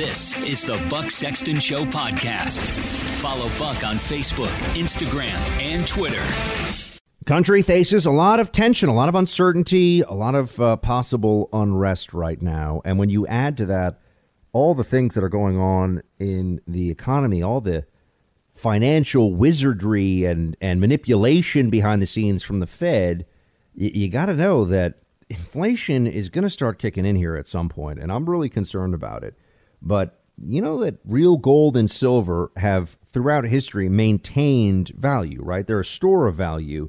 This is the Buck Sexton Show podcast. Follow Buck on Facebook, Instagram, and Twitter. Country faces a lot of tension, a lot of uncertainty, a lot of uh, possible unrest right now. And when you add to that all the things that are going on in the economy, all the financial wizardry and, and manipulation behind the scenes from the Fed, you, you got to know that inflation is going to start kicking in here at some point, and I'm really concerned about it. But you know that real gold and silver have throughout history maintained value, right? They're a store of value.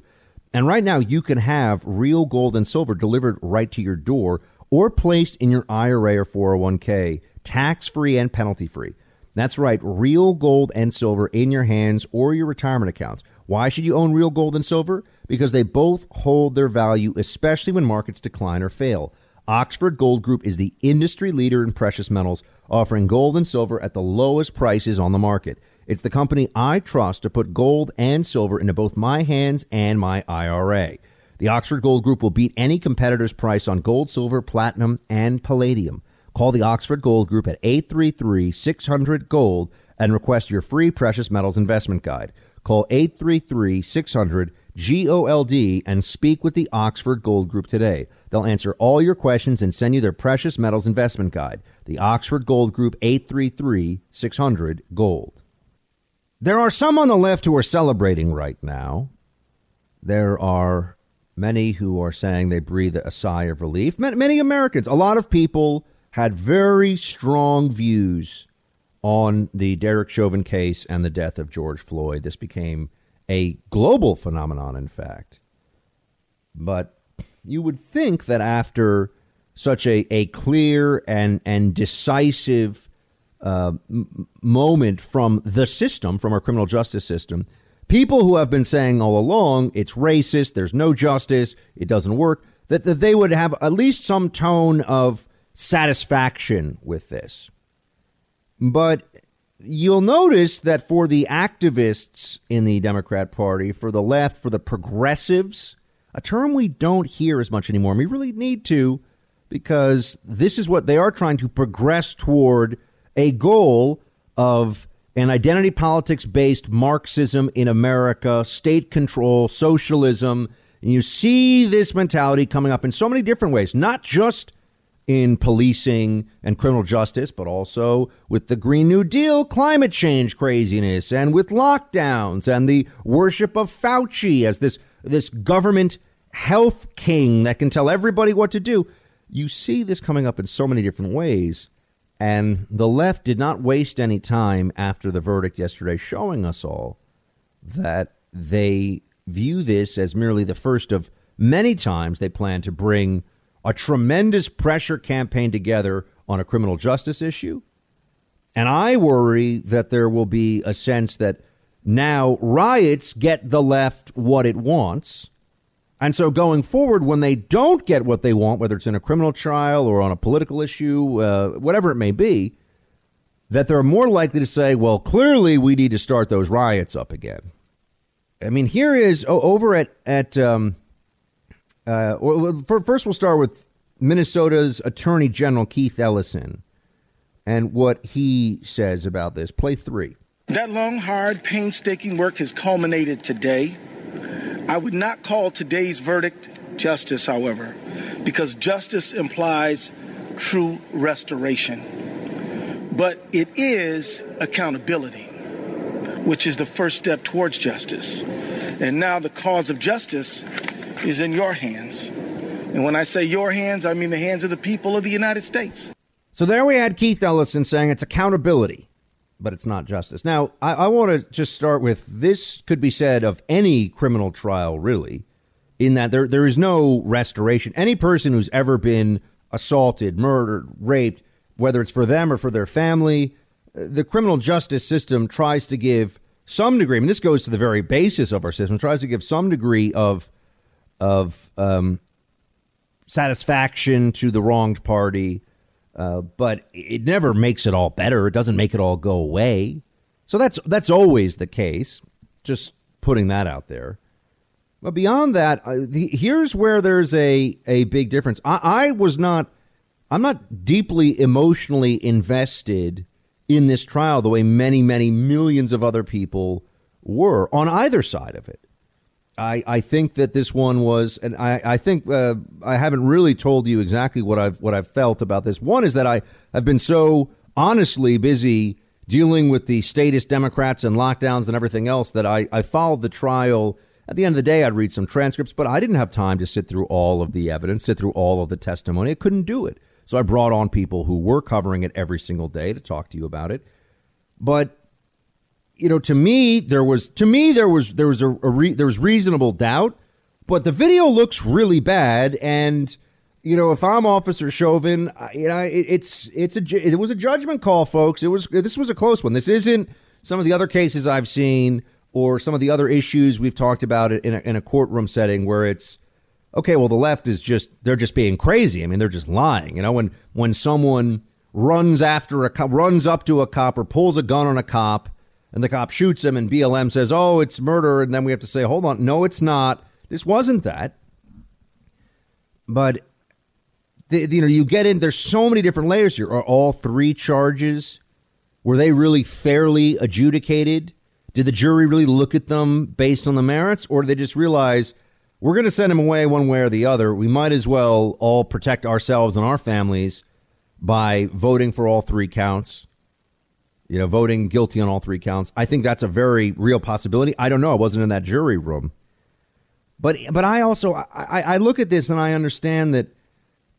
And right now, you can have real gold and silver delivered right to your door or placed in your IRA or 401k, tax free and penalty free. That's right, real gold and silver in your hands or your retirement accounts. Why should you own real gold and silver? Because they both hold their value, especially when markets decline or fail. Oxford Gold Group is the industry leader in precious metals, offering gold and silver at the lowest prices on the market. It's the company I trust to put gold and silver into both my hands and my IRA. The Oxford Gold Group will beat any competitor's price on gold, silver, platinum, and palladium. Call the Oxford Gold Group at 833 600 Gold and request your free precious metals investment guide. Call 833 600 GOLD and speak with the Oxford Gold Group today. They'll answer all your questions and send you their precious metals investment guide. The Oxford Gold Group 833 600 Gold. There are some on the left who are celebrating right now. There are many who are saying they breathe a sigh of relief. Many Americans, a lot of people had very strong views on the Derek Chauvin case and the death of George Floyd. This became a global phenomenon, in fact. But you would think that after such a, a clear and, and decisive uh, m- moment from the system, from our criminal justice system, people who have been saying all along it's racist, there's no justice, it doesn't work, that, that they would have at least some tone of satisfaction with this. But you'll notice that for the activists in the Democrat Party, for the left, for the progressives, a term we don't hear as much anymore. we really need to because this is what they are trying to progress toward a goal of an identity politics based Marxism in America, state control, socialism. And you see this mentality coming up in so many different ways, not just in policing and criminal justice, but also with the Green New Deal climate change craziness and with lockdowns and the worship of Fauci as this this government health king that can tell everybody what to do. You see this coming up in so many different ways. And the left did not waste any time after the verdict yesterday showing us all that they view this as merely the first of many times they plan to bring a tremendous pressure campaign together on a criminal justice issue. And I worry that there will be a sense that now riots get the left what it wants. And so going forward, when they don't get what they want, whether it's in a criminal trial or on a political issue, uh, whatever it may be, that they're more likely to say, well, clearly we need to start those riots up again. I mean, here is over at, at um, uh, first, we'll start with Minnesota's Attorney General Keith Ellison and what he says about this. Play three. That long, hard, painstaking work has culminated today. I would not call today's verdict justice, however, because justice implies true restoration. But it is accountability, which is the first step towards justice. And now the cause of justice is in your hands. And when I say your hands, I mean the hands of the people of the United States. So there we had Keith Ellison saying it's accountability, but it's not justice. Now, I, I want to just start with this could be said of any criminal trial, really, in that there, there is no restoration. Any person who's ever been assaulted, murdered, raped, whether it's for them or for their family, the criminal justice system tries to give some degree, I mean, this goes to the very basis of our system, tries to give some degree of of um, satisfaction to the wronged party, uh, but it never makes it all better. It doesn't make it all go away. So that's that's always the case. Just putting that out there. But beyond that, uh, the, here's where there's a a big difference. I, I was not. I'm not deeply emotionally invested in this trial the way many, many millions of other people were on either side of it. I, I think that this one was, and I, I think uh, I haven't really told you exactly what I've what I've felt about this. One is that I have been so honestly busy dealing with the status Democrats and lockdowns and everything else that I, I followed the trial. At the end of the day, I'd read some transcripts, but I didn't have time to sit through all of the evidence, sit through all of the testimony. I couldn't do it. So I brought on people who were covering it every single day to talk to you about it. But you know, to me, there was to me there was there was a, a re, there was reasonable doubt, but the video looks really bad. And you know, if I'm Officer Chauvin, you know, it, it's it's a it was a judgment call, folks. It was this was a close one. This isn't some of the other cases I've seen or some of the other issues we've talked about in a, in a courtroom setting where it's okay. Well, the left is just they're just being crazy. I mean, they're just lying. You know, when when someone runs after a cop, runs up to a cop or pulls a gun on a cop and the cop shoots him and BLM says, "Oh, it's murder." And then we have to say, "Hold on, no it's not. This wasn't that." But the, you know, you get in there's so many different layers here. Are all three charges were they really fairly adjudicated? Did the jury really look at them based on the merits or did they just realize we're going to send him away one way or the other? We might as well all protect ourselves and our families by voting for all three counts you know, voting guilty on all three counts. I think that's a very real possibility. I don't know. I wasn't in that jury room. But but I also I, I look at this and I understand that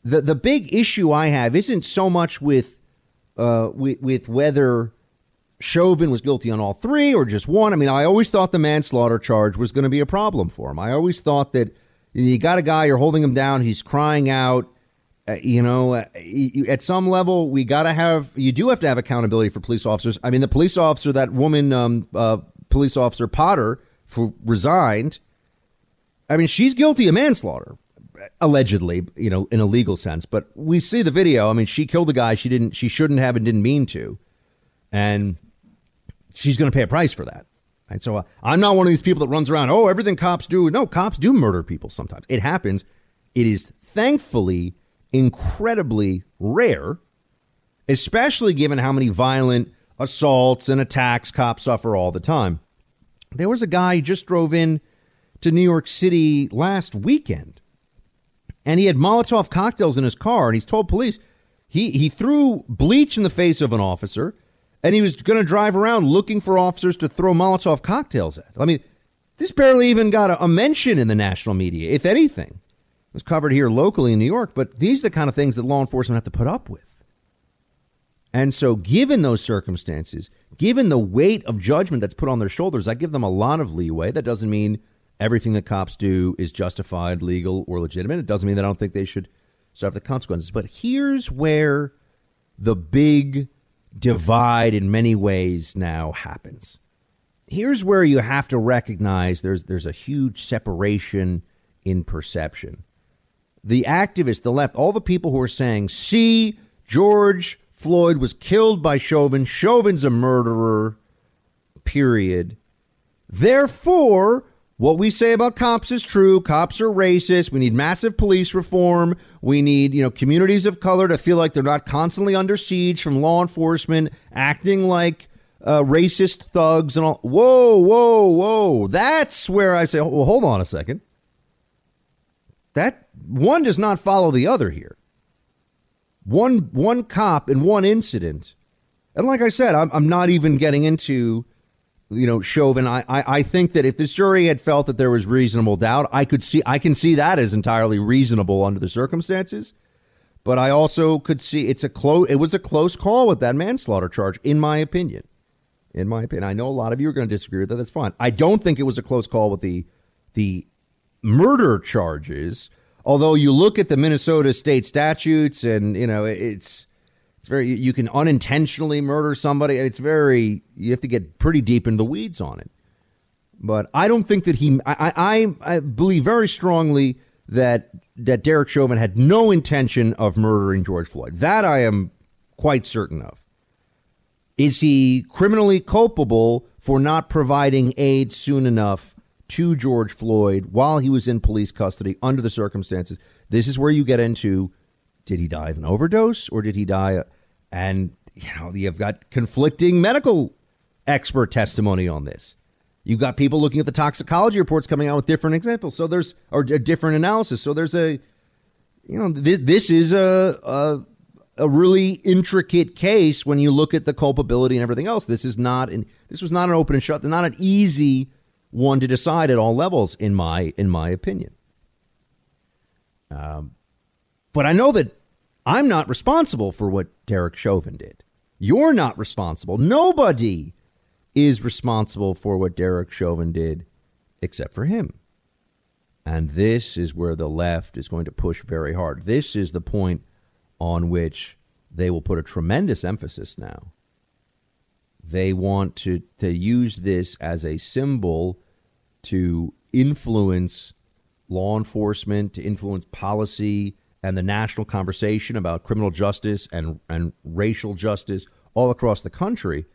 the the big issue I have isn't so much with uh with, with whether Chauvin was guilty on all three or just one. I mean, I always thought the manslaughter charge was going to be a problem for him. I always thought that you got a guy, you're holding him down, he's crying out, uh, you know, uh, at some level, we got to have, you do have to have accountability for police officers. I mean, the police officer, that woman, um, uh, police officer Potter, for resigned. I mean, she's guilty of manslaughter, allegedly, you know, in a legal sense. But we see the video. I mean, she killed the guy she didn't, she shouldn't have and didn't mean to, and she's going to pay a price for that. And so uh, I'm not one of these people that runs around. Oh, everything cops do. No, cops do murder people sometimes. It happens. It is thankfully incredibly rare, especially given how many violent assaults and attacks cops suffer all the time. There was a guy who just drove in to New York City last weekend, and he had Molotov cocktails in his car, and he's told police he, he threw bleach in the face of an officer, and he was going to drive around looking for officers to throw Molotov cocktails at. I mean, this barely even got a, a mention in the national media, if anything was covered here locally in New York, but these are the kind of things that law enforcement have to put up with. And so, given those circumstances, given the weight of judgment that's put on their shoulders, I give them a lot of leeway. That doesn't mean everything that cops do is justified, legal, or legitimate. It doesn't mean that I don't think they should suffer the consequences. But here's where the big divide in many ways now happens. Here's where you have to recognize there's there's a huge separation in perception the activists, the left, all the people who are saying, see, George Floyd was killed by Chauvin. Chauvin's a murderer, period. Therefore, what we say about cops is true. Cops are racist. We need massive police reform. We need, you know, communities of color to feel like they're not constantly under siege from law enforcement acting like uh, racist thugs and all. Whoa, whoa, whoa. That's where I say, well, hold on a second. That one does not follow the other here. One one cop in one incident, and like I said, I'm, I'm not even getting into you know Chauvin. I, I I think that if this jury had felt that there was reasonable doubt, I could see I can see that as entirely reasonable under the circumstances. But I also could see it's a close. It was a close call with that manslaughter charge, in my opinion. In my opinion, I know a lot of you are going to disagree with that. That's fine. I don't think it was a close call with the the murder charges. Although you look at the Minnesota state statutes, and you know it's it's very you can unintentionally murder somebody. It's very you have to get pretty deep in the weeds on it. But I don't think that he. I I, I believe very strongly that that Derek Chauvin had no intention of murdering George Floyd. That I am quite certain of. Is he criminally culpable for not providing aid soon enough to George Floyd while he was in police custody under the circumstances. This is where you get into did he die of an overdose or did he die? And you know, you've got conflicting medical expert testimony on this. You've got people looking at the toxicology reports coming out with different examples. So there's or a different analysis. So there's a, you know, this, this is a, a a really intricate case when you look at the culpability and everything else. This is not an this was not an open and shut, not an easy one to decide at all levels, in my in my opinion. Um, but I know that I'm not responsible for what Derek Chauvin did. You're not responsible. Nobody is responsible for what Derek Chauvin did except for him. And this is where the left is going to push very hard. This is the point on which they will put a tremendous emphasis now. They want to, to use this as a symbol to influence law enforcement, to influence policy and the national conversation about criminal justice and, and racial justice all across the country.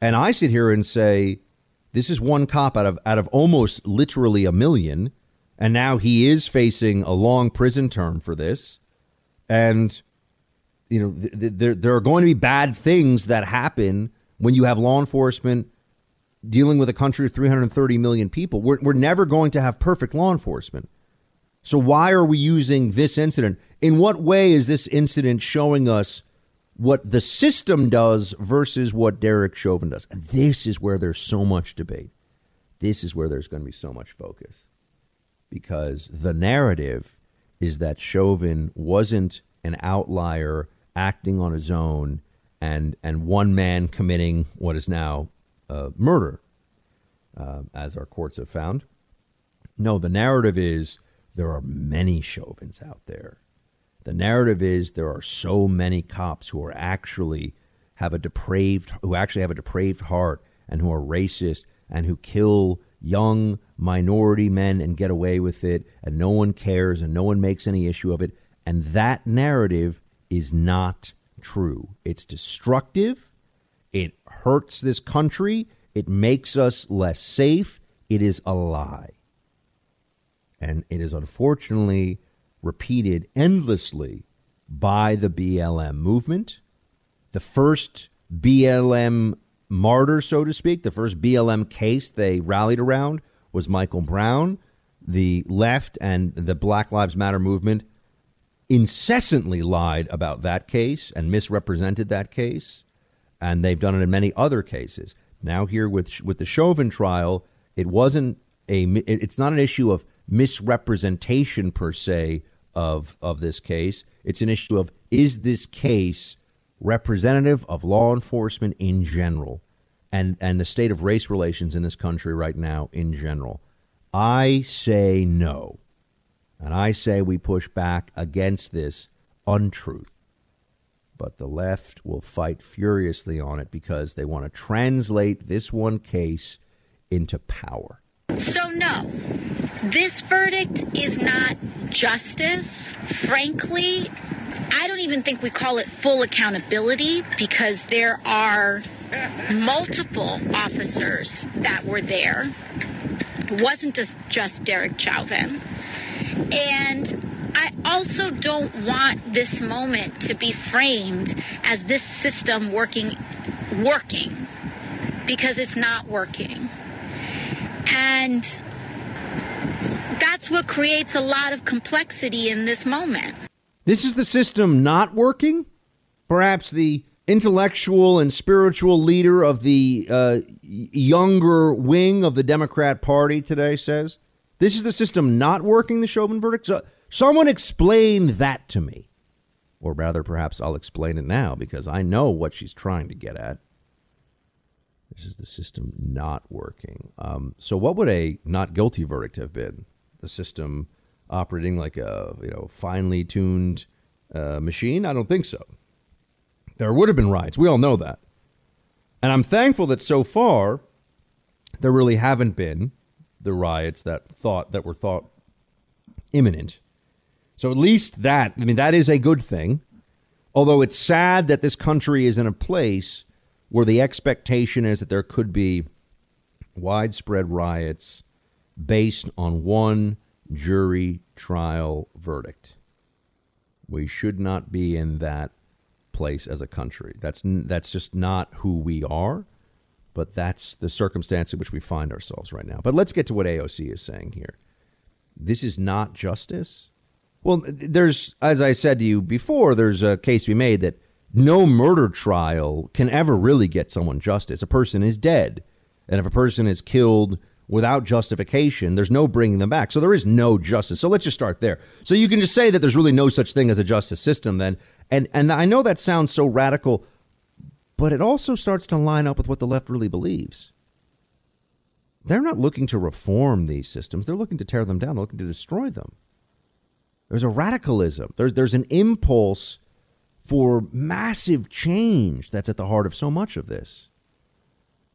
And I sit here and say, this is one cop out of out of almost literally a million, and now he is facing a long prison term for this. And you know, th- th- there there are going to be bad things that happen when you have law enforcement dealing with a country of 330 million people. We're we're never going to have perfect law enforcement. So why are we using this incident? In what way is this incident showing us what the system does versus what Derek Chauvin does? And this is where there's so much debate. This is where there's going to be so much focus. Because the narrative is that Chauvin wasn't an outlier acting on his own and and one man committing what is now uh, murder, uh, as our courts have found. No, the narrative is there are many Chauvins out there. The narrative is there are so many cops who are actually have a depraved who actually have a depraved heart and who are racist and who kill young minority men and get away with it and no one cares and no one makes any issue of it and that narrative is not true. It's destructive. It hurts this country. It makes us less safe. It is a lie. And it is unfortunately repeated endlessly by the BLM movement. The first BLM martyr, so to speak, the first BLM case they rallied around was Michael Brown. The left and the Black Lives Matter movement incessantly lied about that case and misrepresented that case, and they've done it in many other cases. Now here with with the Chauvin trial, it wasn't a it's not an issue of misrepresentation per se of of this case. It's an issue of is this case representative of law enforcement in general and and the state of race relations in this country right now in general. I say no. And I say we push back against this untruth. But the left will fight furiously on it because they want to translate this one case into power. So, no, this verdict is not justice. Frankly, I don't even think we call it full accountability because there are multiple officers that were there. It wasn't just, just Derek Chauvin. And I also don't want this moment to be framed as this system working working because it's not working. And that's what creates a lot of complexity in this moment. This is the system not working? Perhaps the intellectual and spiritual leader of the uh, younger wing of the Democrat Party today says. This is the system not working, the Chauvin verdict? So, someone explain that to me. Or rather, perhaps I'll explain it now because I know what she's trying to get at. This is the system not working. Um, so, what would a not guilty verdict have been? The system operating like a you know finely tuned uh, machine? I don't think so. There would have been riots. We all know that, and I'm thankful that so far there really haven't been the riots that thought that were thought imminent. So at least that, I mean, that is a good thing. Although it's sad that this country is in a place where the expectation is that there could be widespread riots based on one jury trial verdict. We should not be in that place as a country. That's that's just not who we are, but that's the circumstance in which we find ourselves right now. But let's get to what AOC is saying here. This is not justice. Well, there's as I said to you before, there's a case to be made that no murder trial can ever really get someone justice. A person is dead, and if a person is killed without justification, there's no bringing them back. So there is no justice. So let's just start there. So you can just say that there's really no such thing as a justice system then. And and I know that sounds so radical, but it also starts to line up with what the left really believes. They're not looking to reform these systems. They're looking to tear them down, They're looking to destroy them. There's a radicalism. There's there's an impulse for massive change that's at the heart of so much of this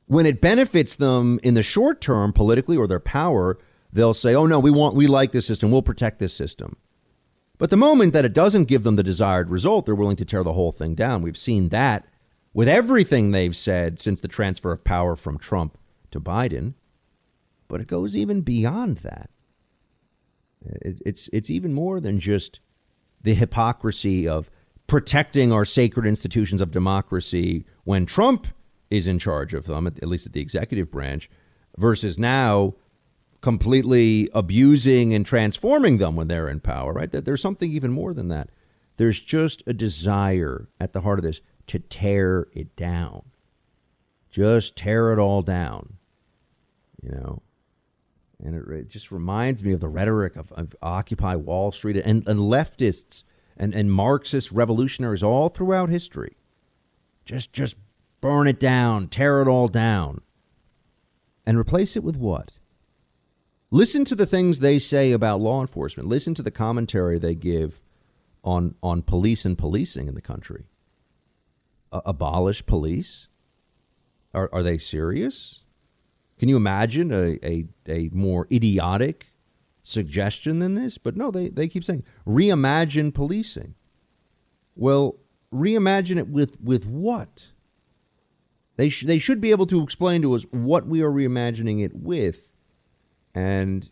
when it benefits them in the short term politically or their power, they'll say, "Oh no, we want we like this system. We'll protect this system." But the moment that it doesn't give them the desired result, they're willing to tear the whole thing down. We've seen that with everything they've said since the transfer of power from Trump to Biden. But it goes even beyond that. It's it's even more than just the hypocrisy of protecting our sacred institutions of democracy when Trump is in charge of them, at least at the executive branch, versus now completely abusing and transforming them when they're in power, right? There's something even more than that. There's just a desire at the heart of this to tear it down. Just tear it all down, you know? And it, it just reminds me of the rhetoric of, of Occupy Wall Street and, and leftists and, and Marxist revolutionaries all throughout history. Just, just burn it down, tear it all down. And replace it with what? Listen to the things they say about law enforcement. Listen to the commentary they give on, on police and policing in the country. Abolish police? Are, are they serious? Can you imagine a, a, a more idiotic suggestion than this? But no, they, they keep saying reimagine policing. Well, reimagine it with, with what? They, sh- they should be able to explain to us what we are reimagining it with. And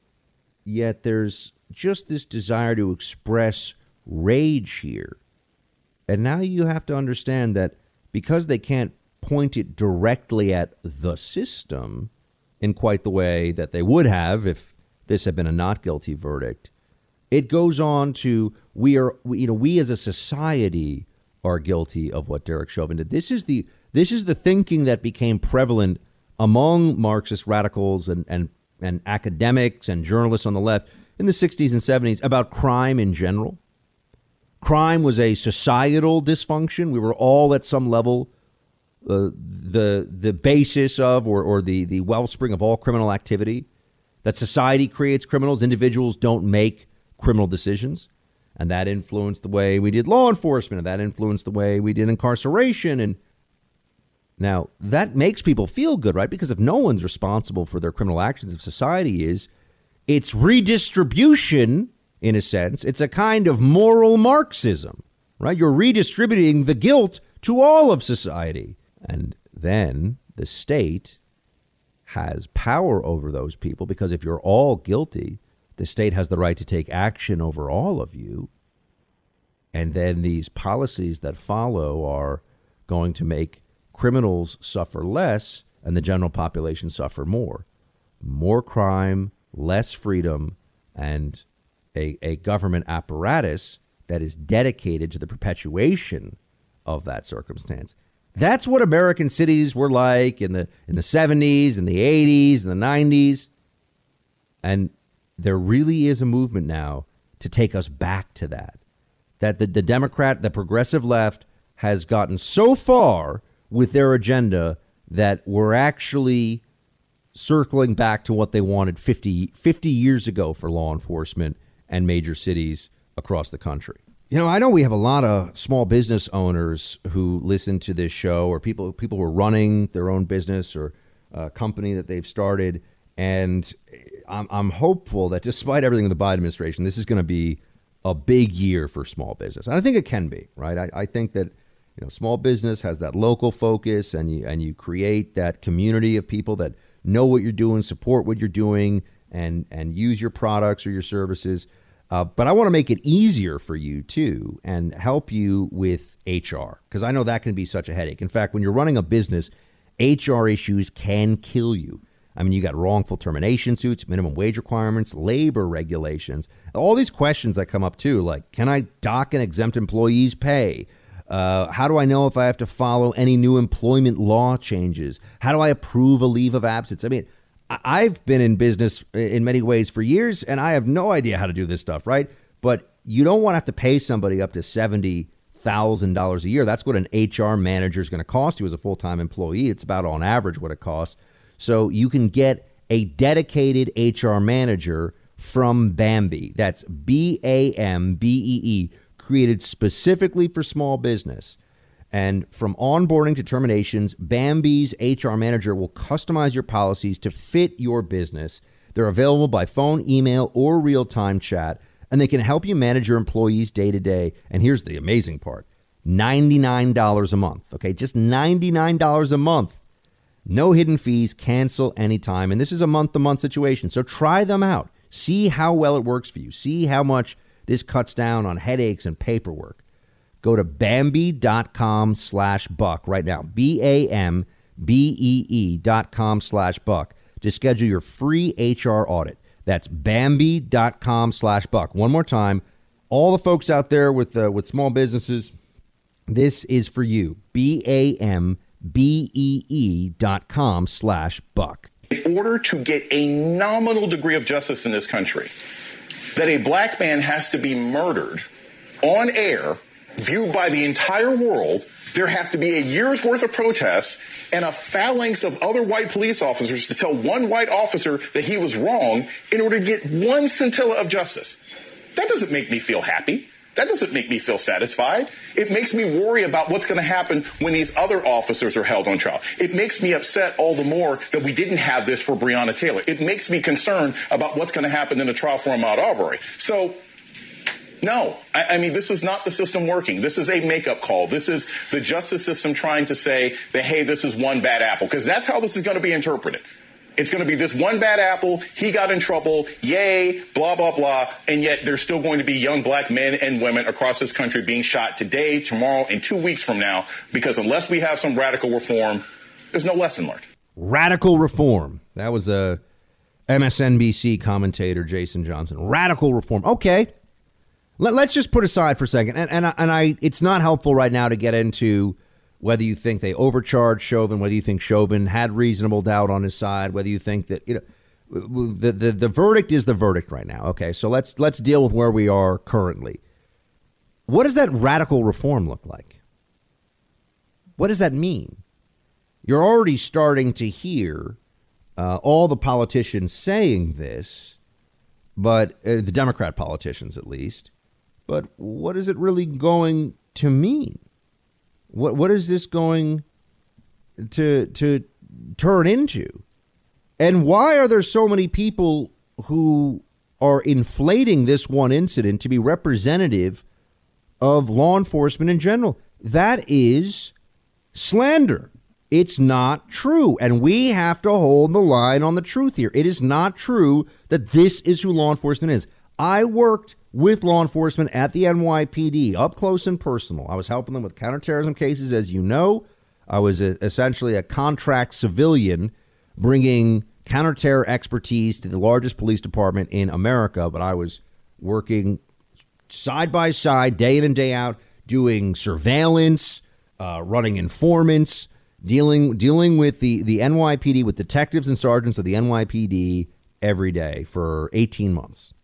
yet there's just this desire to express rage here. And now you have to understand that because they can't point it directly at the system in quite the way that they would have if this had been a not guilty verdict, it goes on to we are you know we as a society are guilty of what Derek Chauvin did. This is the this is the thinking that became prevalent among Marxist radicals and, and, and academics and journalists on the left in the 60s and 70s about crime in general. Crime was a societal dysfunction. We were all at some level uh, the the basis of or, or the, the wellspring of all criminal activity. That society creates criminals, individuals don't make criminal decisions. And that influenced the way we did law enforcement, and that influenced the way we did incarceration and now, that makes people feel good, right? Because if no one's responsible for their criminal actions, if society is, it's redistribution, in a sense. It's a kind of moral Marxism, right? You're redistributing the guilt to all of society. And then the state has power over those people because if you're all guilty, the state has the right to take action over all of you. And then these policies that follow are going to make criminals suffer less and the general population suffer more. More crime, less freedom, and a, a government apparatus that is dedicated to the perpetuation of that circumstance. That's what American cities were like in the in the 70s and the 80s and the 90s. And there really is a movement now to take us back to that. That the, the Democrat, the progressive left has gotten so far with their agenda that we're actually circling back to what they wanted 50, 50 years ago for law enforcement and major cities across the country. You know, I know we have a lot of small business owners who listen to this show, or people people who are running their own business or a company that they've started, and eh, I'm, I'm hopeful that despite everything in the Biden administration, this is going to be a big year for small business, and I think it can be. Right? I, I think that you know, small business has that local focus, and you and you create that community of people that know what you're doing, support what you're doing, and and use your products or your services. Uh, but I want to make it easier for you too and help you with HR because I know that can be such a headache. In fact, when you're running a business, HR issues can kill you. I mean, you got wrongful termination suits, minimum wage requirements, labor regulations, all these questions that come up too, like can I dock an exempt employee's pay? Uh, how do I know if I have to follow any new employment law changes? How do I approve a leave of absence? I mean, I've been in business in many ways for years, and I have no idea how to do this stuff, right? But you don't want to have to pay somebody up to seventy thousand dollars a year. That's what an HR manager is going to cost you as a full time employee. It's about on average what it costs. So you can get a dedicated HR manager from Bambee. That's B A M B E E, created specifically for small business. And from onboarding to terminations, Bambee's HR manager will customize your policies to fit your business. They're available by phone, email, or real time chat, and they can help you manage your employees day to day. And here's the amazing part $99 a month. Okay, just $99 a month no hidden fees, cancel anytime. And this is a month to month situation. So try them out. See how well it works for you. See how much this cuts down on headaches and paperwork. Go to Bambee.com slash buck right now. B A M B E E dot com slash buck to schedule your free HR audit. That's Bambee.com slash buck. One more time. All the folks out there with uh, with small businesses, this is for you. B A M B-E-E dot com slash buck. In order to get a nominal degree of justice in this country, that a black man has to be murdered on air, viewed by the entire world, there have to be a year's worth of protests and a phalanx of other white police officers to tell one white officer that he was wrong in order to get one scintilla of justice. That doesn't make me feel happy. That doesn't make me feel satisfied. It makes me worry about what's going to happen when these other officers are held on trial. It makes me upset all the more that we didn't have this for Breonna Taylor. It makes me concerned about what's going to happen in the trial for Ahmaud Arbery. So, no, I, I, mean, this is not the system working. This is a makeup call. This is the justice system trying to say that, hey, this is one bad apple, because that's how this is going to be interpreted. It's going to be this one bad apple. He got in trouble. Yay, blah, blah, blah. And yet there's still going to be young black men and women across this country being shot today, tomorrow, and two weeks from now because unless we have some radical reform, there's no lesson learned. Radical reform. That was a MSNBC commentator, Jason Johnson. Radical reform. Okay. Let, us just put aside for a second. And, and, and I, it's not helpful right now to get into whether you think they overcharged Chauvin, whether you think Chauvin had reasonable doubt on his side, whether you think that you know the, the the verdict is the verdict right now. Okay, so let's let's deal with where we are currently. What does that radical reform look like? What does that mean? You're already starting to hear uh, all the politicians saying this, but uh, the Democrat politicians at least. But what is it really going to mean? What what is this going to to turn into? And why are there so many people who are inflating this one incident to be representative of law enforcement in general? That is slander. It's not true. And we have to hold the line on the truth here. It is not true that this is who law enforcement is. I worked with law enforcement at the NYPD up close and personal. I was helping them with counterterrorism cases, as you know. I was a, essentially a contract civilian bringing counterterror expertise to the largest police department in America, but I was working side by side, day in and day out, doing surveillance, uh, running informants, dealing dealing with the, the NYPD, with detectives and sergeants of the NYPD every day for 18 months.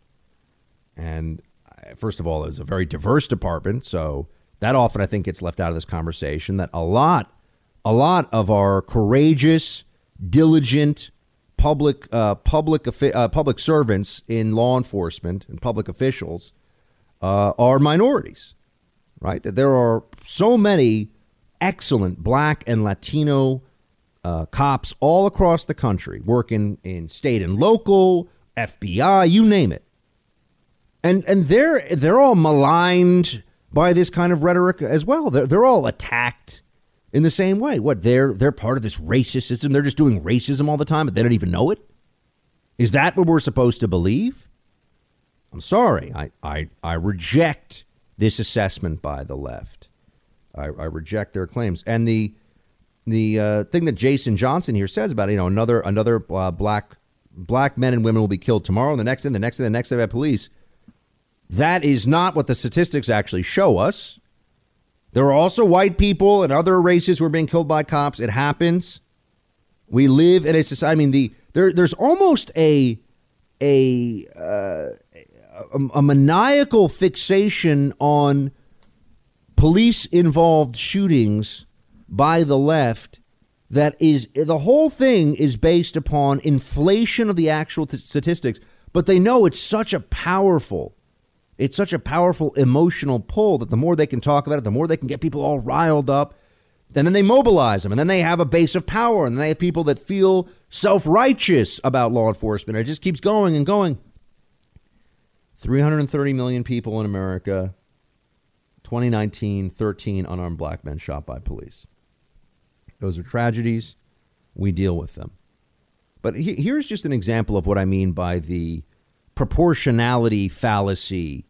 And uh, first of all, it was a very diverse department, so that often I think gets left out of this conversation. That a lot, a lot of our courageous, diligent public uh, public uh, public servants in law enforcement and public officials uh, are minorities, right? That there are so many excellent Black and Latino uh, cops all across the country working in state and local, FBI, you name it and and they're they're all maligned by this kind of rhetoric as well. They're they're all attacked in the same way. What they're they're part of this racist system. They're just doing racism all the time, but they don't even know it. Is that what we're supposed to believe? I'm sorry. I, I, I reject this assessment by the left. I, I reject their claims. And the the uh, thing that Jason Johnson here says about you know another another uh, black black men and women will be killed tomorrow, and the next and the next and the next day by police. That is not what the statistics actually show us. There are also white people and other races who are being killed by cops. It happens. We live in a society. I mean, the there there's almost a a uh, a, a maniacal fixation on police involved shootings by the left that is the whole thing is based upon inflation of the actual t- statistics but they know it's such a powerful it's such a powerful emotional pull that the more they can talk about it the more they can get people all riled up and then they mobilize them and then they have a base of power and they have people that feel self-righteous about law enforcement it just keeps going and going 330 million people in america 2019 13 unarmed black men shot by police those are tragedies. We deal with them. But here's just an example of what I mean by the proportionality fallacy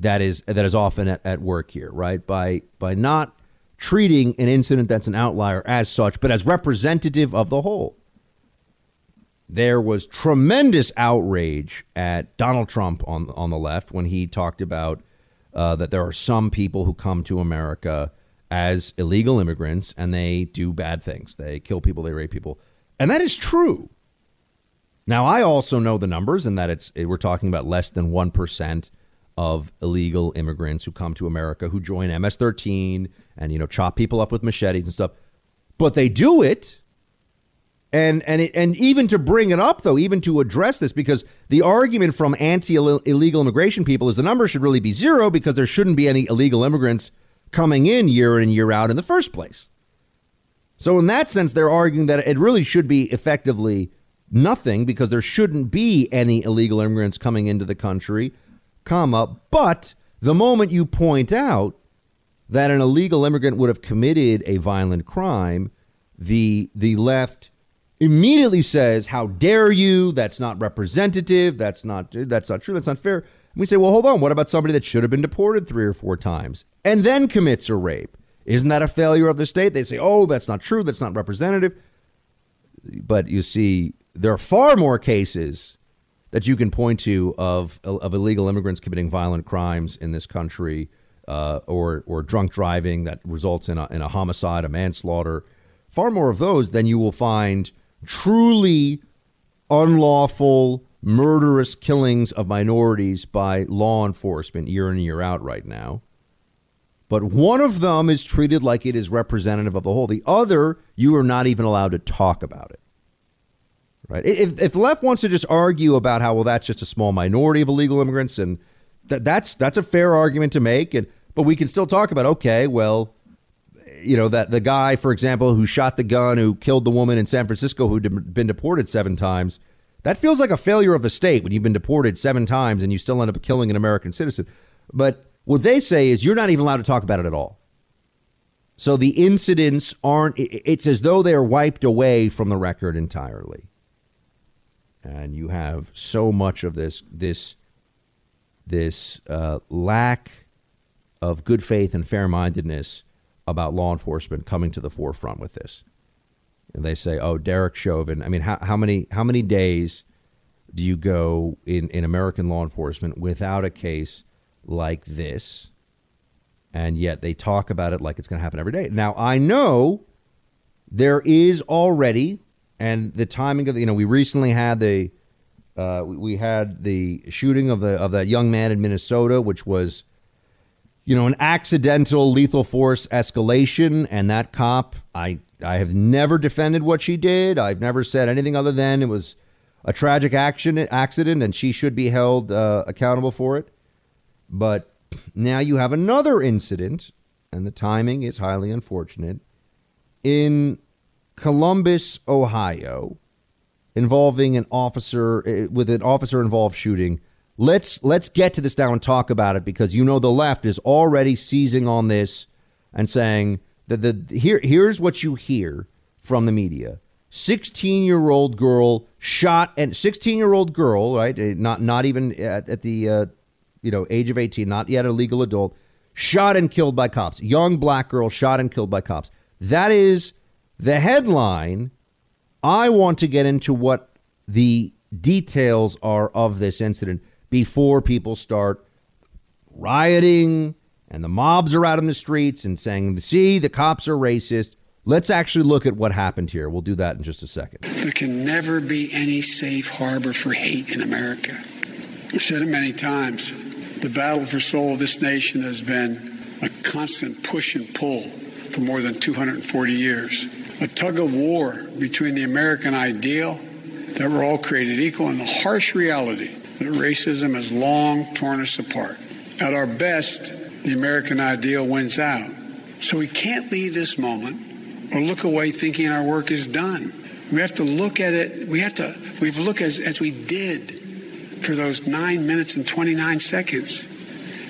that is that is often at, at work here, right? By by not treating an incident that's an outlier as such, but as representative of the whole. There was tremendous outrage at Donald Trump on on the left when he talked about uh, that there are some people who come to America as illegal immigrants and they do bad things. They kill people, they rape people. And that is true. Now, I also know the numbers and that it's we're talking about less than 1% of illegal immigrants who come to America who join MS-13 and you know chop people up with machetes and stuff. But they do it. And and it, and even to bring it up though, even to address this because the argument from anti-illegal immigration people is the number should really be zero because there shouldn't be any illegal immigrants coming in year in, year out in the first place. So, in that sense, they're arguing that it really should be effectively nothing because there shouldn't be any illegal immigrants coming into the country, comma. But the moment you point out that an illegal immigrant would have committed a violent crime, the the left immediately says, "How dare you? That's not representative. That's not that's not true. That's not fair." And we say, well, hold on. What about somebody that should have been deported three or four times and then commits a rape? Isn't that a failure of the state? They say, oh, that's not true. That's not representative. But you see, there are far more cases that you can point to of, of illegal immigrants committing violent crimes in this country uh, or, or drunk driving that results in a, in a homicide, a manslaughter. Far more of those than you will find truly unlawful murderous killings of minorities by law enforcement year in and year out right now. But one of them is treated like it is representative of the whole. The other, you are not even allowed to talk about it. Right? If, if the left wants to just argue about how, well, that's just a small minority of illegal immigrants, and th- that's that's a fair argument to make, and but we can still talk about, okay, well, you know, that the guy, for example, who shot the gun, who killed the woman in San Francisco who'd been deported seven times, that feels like a failure of the state when you've been deported seven times and you still end up killing an American citizen. But what they say is you're not even allowed to talk about it at all. So the incidents aren't, it's as though they're wiped away from the record entirely. And you have so much of this, this, this uh, lack of good faith and fair mindedness about law enforcement coming to the forefront with this and they say, "Oh, Derek Chauvin." I mean, how, how many how many days do you go in in American law enforcement without a case like this? And yet they talk about it like it's going to happen every day. Now I know there is already, and the timing of the, you know we recently had the uh, we had the shooting of the of that young man in Minnesota, which was you know, an accidental lethal force escalation, and that cop, I I have never defended what she did. I've never said anything other than it was a tragic action accident, and she should be held uh, accountable for it. But now you have another incident, and the timing is highly unfortunate in Columbus, Ohio, involving an officer eh, with an officer involved shooting let's let's get to this now and talk about it because you know the left is already seizing on this and saying that the here here's what you hear from the media. 16 year old girl shot and 16 year old girl right eh, not not even at, at the uh, you know, age of 18, not yet a legal adult, shot and killed by cops. Young black girl shot and killed by cops. That is the headline. I want to get into what the details are of this incident before people start rioting and the mobs are out in the streets and saying, see, the cops are racist. Let's actually look at what happened here. We'll do that in just a second. There can never be any safe harbor for hate in America. I've said it many times. The battle for soul of this nation has been a constant push and pull for more than 240 years. A tug of war between the American ideal that we're all created equal and the harsh reality that racism has long torn us apart. At our best, the American ideal wins out. So we can't leave this moment or look away thinking our work is done. We have to look at it, we have to, we have to look as, as we did for those nine minutes and 29 seconds.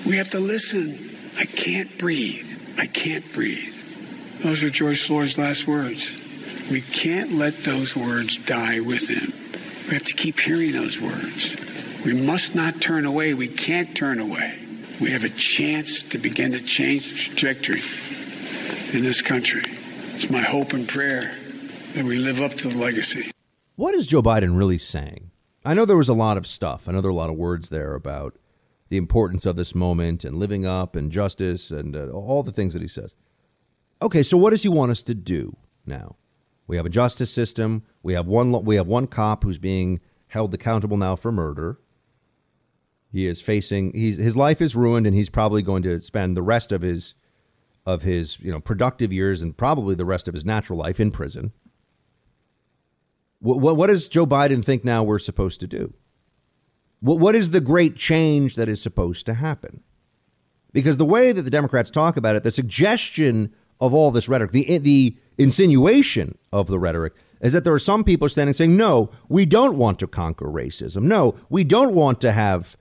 We have to listen. I can't breathe. I can't breathe. Those are George Floyd's last words. We can't let those words die with him. We have to keep hearing those words. We must not turn away. We can't turn away. We have a chance to begin to change the trajectory in this country. It's my hope and prayer that we live up to the legacy. What is Joe Biden really saying? I know there was a lot of stuff. I know there were a lot of words there about the importance of this moment and living up and justice and uh, all the things that he says. Okay, so what does he want us to do now? We have a justice system. We have one. We have one cop who's being held accountable now for murder. He is facing. He's his life is ruined, and he's probably going to spend the rest of his of his you know productive years and probably the rest of his natural life in prison. What, what, what does Joe Biden think now we're supposed to do? What, what is the great change that is supposed to happen? Because the way that the Democrats talk about it, the suggestion of all this rhetoric, the the insinuation of the rhetoric is that there are some people standing saying, "No, we don't want to conquer racism. No, we don't want to have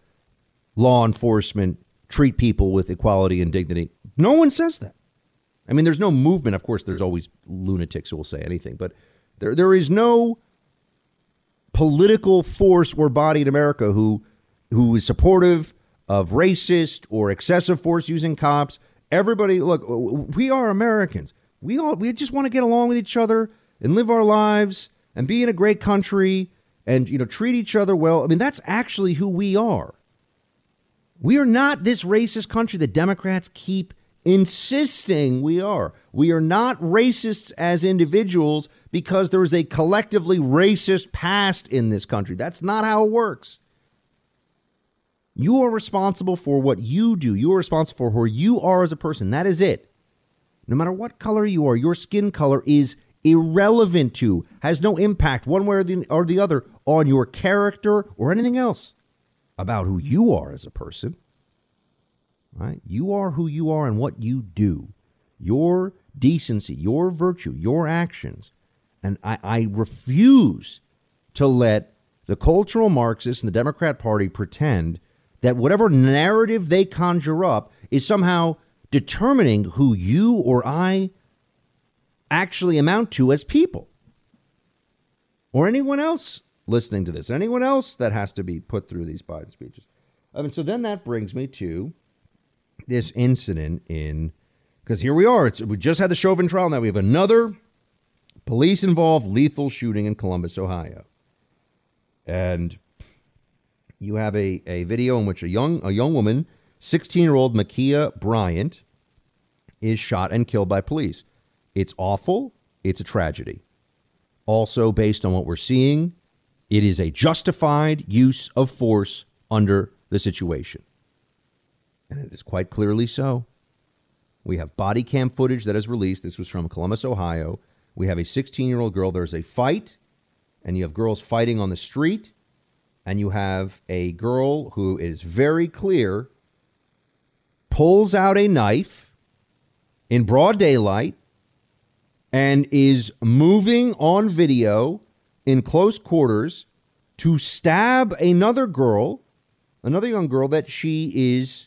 law enforcement treat people with equality and dignity." No one says that. I mean, there's no movement. Of course, there's always lunatics who will say anything, but there there is no political force or body in America who who is supportive of racist or excessive force using cops Everybody, look, we are Americans. We all we just want to get along with each other and live our lives and be in a great country and you know treat each other well. I mean, that's actually who we are. We are not this racist country that Democrats keep insisting we are. We are not racists as individuals because there is a collectively racist past in this country. That's not how it works. You are responsible for what you do. You are responsible for who you are as a person. That is it. No matter what color you are, your skin color is irrelevant to, has no impact one way or the, or the other on your character or anything else about who you are as a person. Right? You are who you are and what you do. Your decency, your virtue, your actions. And I, I refuse to let the cultural Marxists and the Democrat Party pretend that whatever narrative they conjure up is somehow determining who you or I actually amount to as people. Or anyone else listening to this, anyone else that has to be put through these Biden speeches. I mean, so then that brings me to this incident in, because here we are. It's, we just had the Chauvin trial. Now we have another police involved lethal shooting in Columbus, Ohio. And you have a, a video in which a young a young woman, 16 year old Ma'Khia Bryant, is shot and killed by police. It's awful. It's a tragedy. Also, based on what we're seeing, it is a justified use of force under the situation. And it is quite clearly so. We have body cam footage that is released. This was from Columbus, Ohio. We have a 16 year old girl. There's a fight, and you have girls fighting on the street and you have a girl who is very clear pulls out a knife in broad daylight and is moving on video in close quarters to stab another girl, another young girl that she is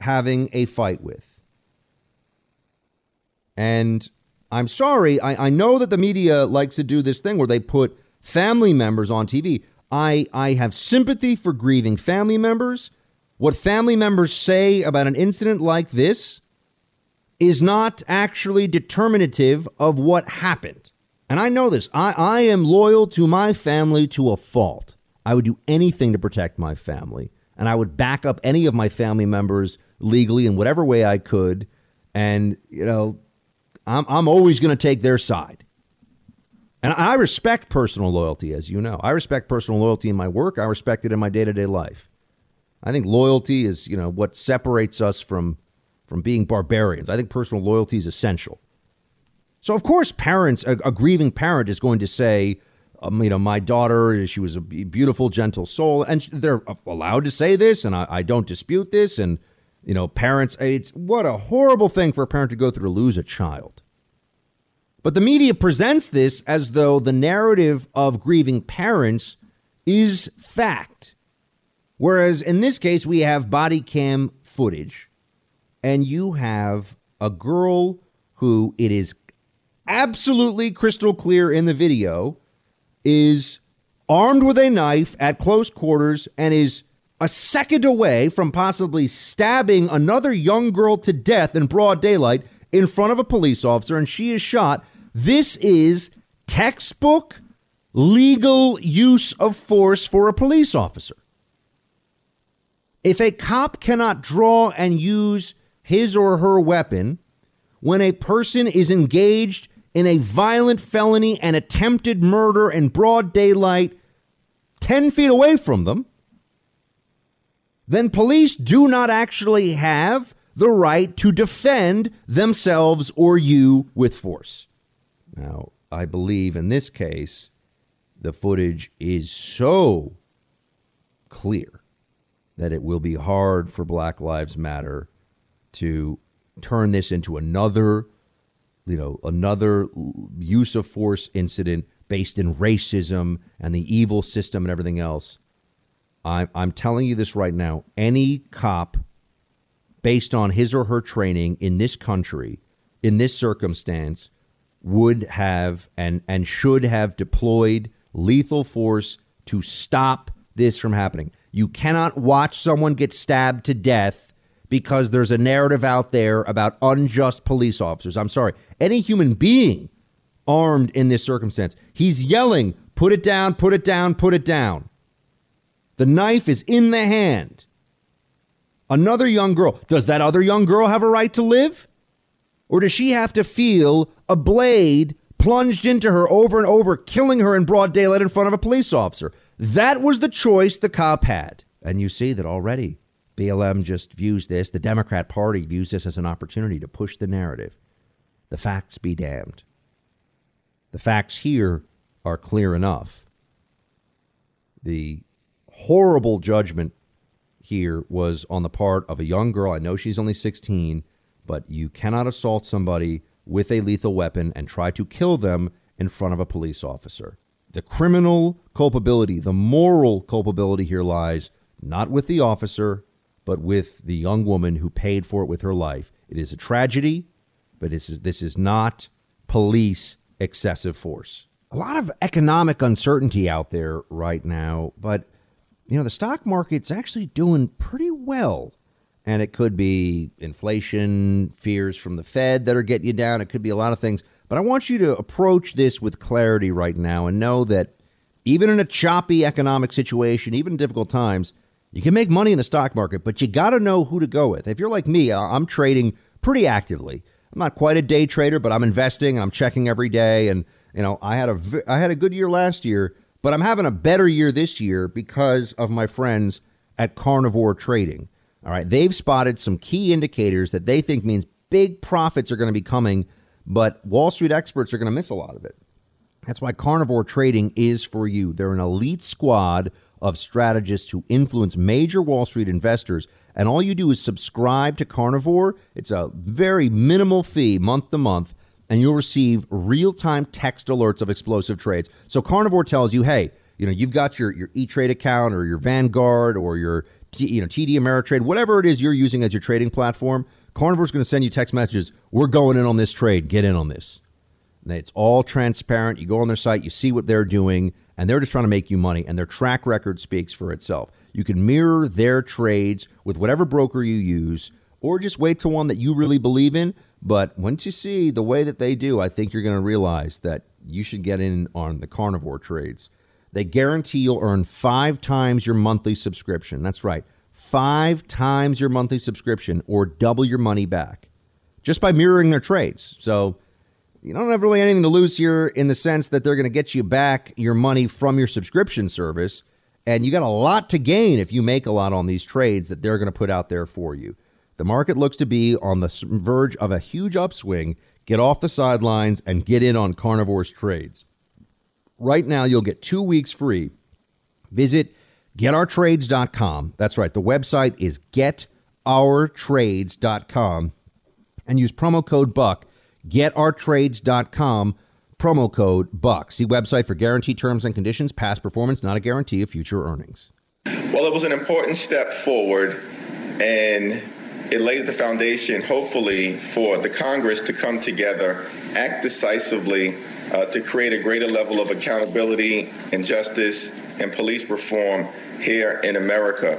having a fight with. And I'm sorry, I, I know that the media likes to do this thing where they put family members on TV. I, I have sympathy for grieving family members. what family members say about an incident like this is not actually determinative of what happened. And I know this. I, I am loyal to my family to a fault. I would do anything to protect my family. And I would back up any of my family members legally in whatever way I could. And, you know, I'm, I'm always going to take their side. And I respect personal loyalty, as you know. I respect personal loyalty in my work. I respect it in my day to day life. I think loyalty is, you know, what separates us from from being barbarians. I think personal loyalty is essential. So, of course, parents, a, a grieving parent is going to say, um, you know, my daughter, she was a beautiful, gentle soul. And they're allowed to say this, and I, I don't dispute this. And, you know, parents, it's what a horrible thing for a parent to go through to lose a child. But the media presents this as though the narrative of grieving parents is fact. Whereas in this case, we have body cam footage, and you have a girl who it is absolutely crystal clear in the video is armed with a knife at close quarters and is a second away from possibly stabbing another young girl to death in broad daylight in front of a police officer, and she is shot. This is textbook legal use of force for a police officer. If a cop cannot draw and use his or her weapon when a person is engaged in a violent felony and attempted murder in broad daylight 10 feet away from them, then police do not actually have the right to defend themselves or you with force. Now, I believe in this case, the footage is so clear that it will be hard for Black Lives Matter to turn this into another, you know, another use of force incident based in racism and the evil system and everything else. I'm, I'm telling you this right now. Any cop, based on his or her training in this country, in this circumstance, would have and, and should have deployed lethal force to stop this from happening. You cannot watch someone get stabbed to death because there's a narrative out there about unjust police officers. I'm sorry. Any human being armed in this circumstance, he's yelling, put it down, put it down, put it down. The knife is in the hand. Another young girl. Does that other young girl have a right to live? Or does she have to feel a blade plunged into her over and over, killing her in broad daylight in front of a police officer? That was the choice the cop had. And you see that already. BLM just views this, the Democrat Party views this as an opportunity to push the narrative. The facts be damned. The facts here are clear enough. The horrible judgment here was on the part of a young girl. I know she's only 16, but you cannot assault somebody with a lethal weapon and try to kill them in front of a police officer. The criminal culpability, the moral culpability here lies not with the officer, but with the young woman who paid for it with her life. It is a tragedy, but this is, this is not police excessive force. A lot of economic uncertainty out there right now, but you know, the stock market's actually doing pretty well. And it could be inflation fears from the Fed that are getting you down. It could be a lot of things. But I want you to approach this with clarity right now and know that even in a choppy economic situation, even in difficult times, you can make money in the stock market, but you got to know who to go with. If you're like me, I'm trading pretty actively. I'm not quite a day trader, but I'm investing and I'm checking every day. And you know, I had a I had a good year last year, but I'm having a better year this year because of my friends at Carnivore Trading. All right, they've spotted some key indicators that they think means big profits are going to be coming but Wall Street experts are going to miss a lot of it. That's why carnivore trading is for you. They're an elite squad of strategists who influence major Wall Street investors. And all you do is subscribe to Carnivore. It's a very minimal fee month to month, and you'll receive real time text alerts of explosive trades. So Carnivore tells you, hey, you know, you've got your, your E Trade account or your Vanguard or your T, you know TD Ameritrade, whatever it is you're using as your trading platform. Carnivore's going to send you text messages. We're going in on this trade. Get in on this. It's all transparent. You go on their site, you see what they're doing, and they're just trying to make you money, and their track record speaks for itself. You can mirror their trades with whatever broker you use, or just wait to one that you really believe in. But once you see the way that they do, I think you're going to realize that you should get in on the carnivore trades. They guarantee you'll earn five times your monthly subscription. That's right, five times your monthly subscription or double your money back just by mirroring their trades. So you don't have really anything to lose here in the sense that they're going to get you back your money from your subscription service. And you got a lot to gain if you make a lot on these trades that they're going to put out there for you. The market looks to be on the verge of a huge upswing. Get off the sidelines and get in on Carnivore's trades. Right now, you'll get two weeks free. Visit getourtrades.com. That's right. The website is getourtrades.com and use promo code BUCK. Getourtrades.com, promo code BUCK. See website for guaranteed terms and conditions. Past performance, not a guarantee of future earnings. Well, it was an important step forward, and it lays the foundation, hopefully, for the Congress to come together, act decisively uh, to create a greater level of accountability and justice and police reform here in America.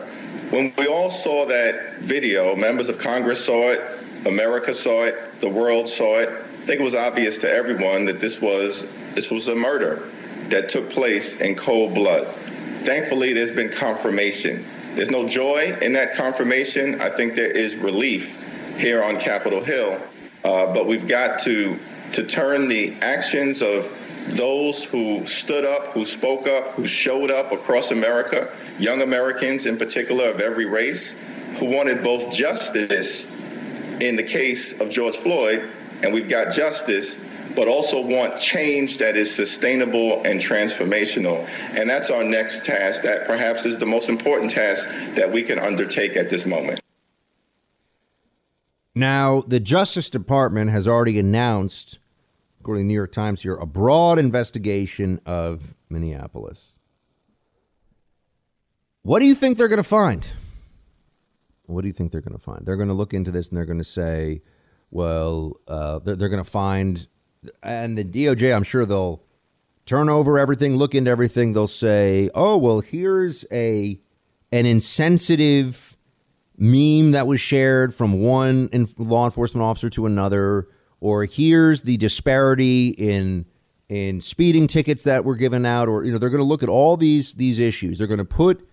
When we all saw that video, members of Congress saw it, America saw it, the world saw it. I think it was obvious to everyone that this was this was a murder that took place in cold blood. Thankfully, there's been confirmation. There's no joy in that confirmation. I think there is relief here on Capitol Hill, uh, but we've got to to turn the actions of those who stood up, who spoke up, who showed up across America, young Americans in particular of every race, who wanted both justice in the case of George Floyd, and we've got justice, but also want change that is sustainable and transformational. And that's our next task. That perhaps is the most important task that we can undertake at this moment. Now, the Justice Department has already announced, according to the New York Times here, a broad investigation of Minneapolis. What do you think they're going to find? What do you think they're going to find? They're going to look into this and they're going to say, well, uh, they're, they're going to find, and the DOJ, I'm sure they'll turn over everything, look into everything. They'll say, oh, well, here's a an insensitive meme that was shared from one law enforcement officer to another, or here's the disparity in in speeding tickets that were given out, or you know, they're going to look at all these these issues. They're going to put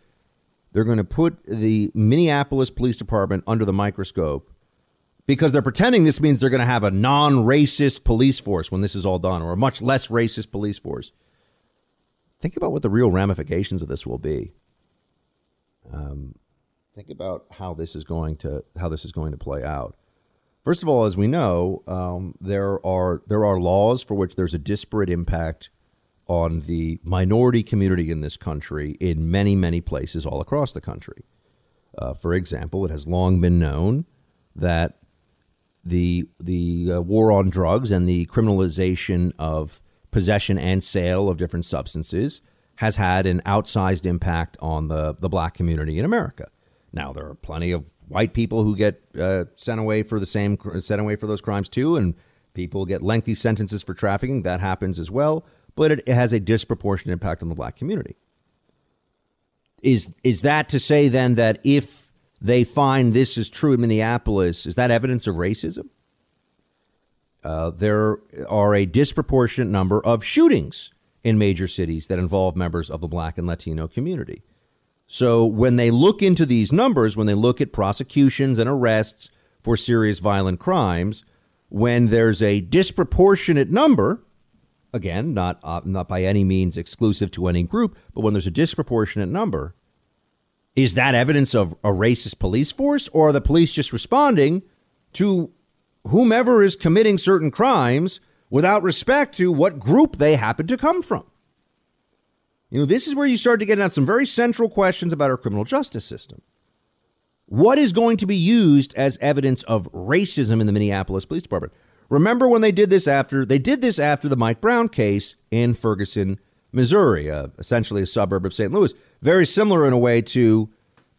they're going to put the Minneapolis Police Department under the microscope because they're pretending this means they're going to have a non racist police force when this is all done, or a much less racist police force. Think about what the real ramifications of this will be. Um, think about how this is going to how this is going to play out. First of all, as we know, um, there are there are laws for which there's a disparate impact on the minority community in this country in many, many places all across the country. Uh, for example, it has long been known that the the uh, war on drugs and the criminalization of possession and sale of different substances has had an outsized impact on the the black community in America. Now there are plenty of white people who get uh, sent away for the same sent away for those crimes too, and people get lengthy sentences for trafficking. That happens as well but it, has a disproportionate impact on the black community. Is is that to say then that if they find this is true in Minneapolis, is that evidence of racism? Uh, there are a disproportionate number of shootings in major cities that involve members of the black and Latino community. So when they look into these numbers, when they look at prosecutions and arrests for serious violent crimes, when there's a disproportionate number again, not uh, not by any means exclusive to any group, but when there's a disproportionate number, is that evidence of a racist police force, or are the police just responding to whomever is committing certain crimes without respect to what group they happen to come from? You know, this is where you start to get at some very central questions about our criminal justice system. What is going to be used as evidence of racism in the Minneapolis Police Department? Remember when they did this after they did this after the Mike Brown case in Ferguson, Missouri, uh, essentially a suburb of St. Louis. Very similar in a way to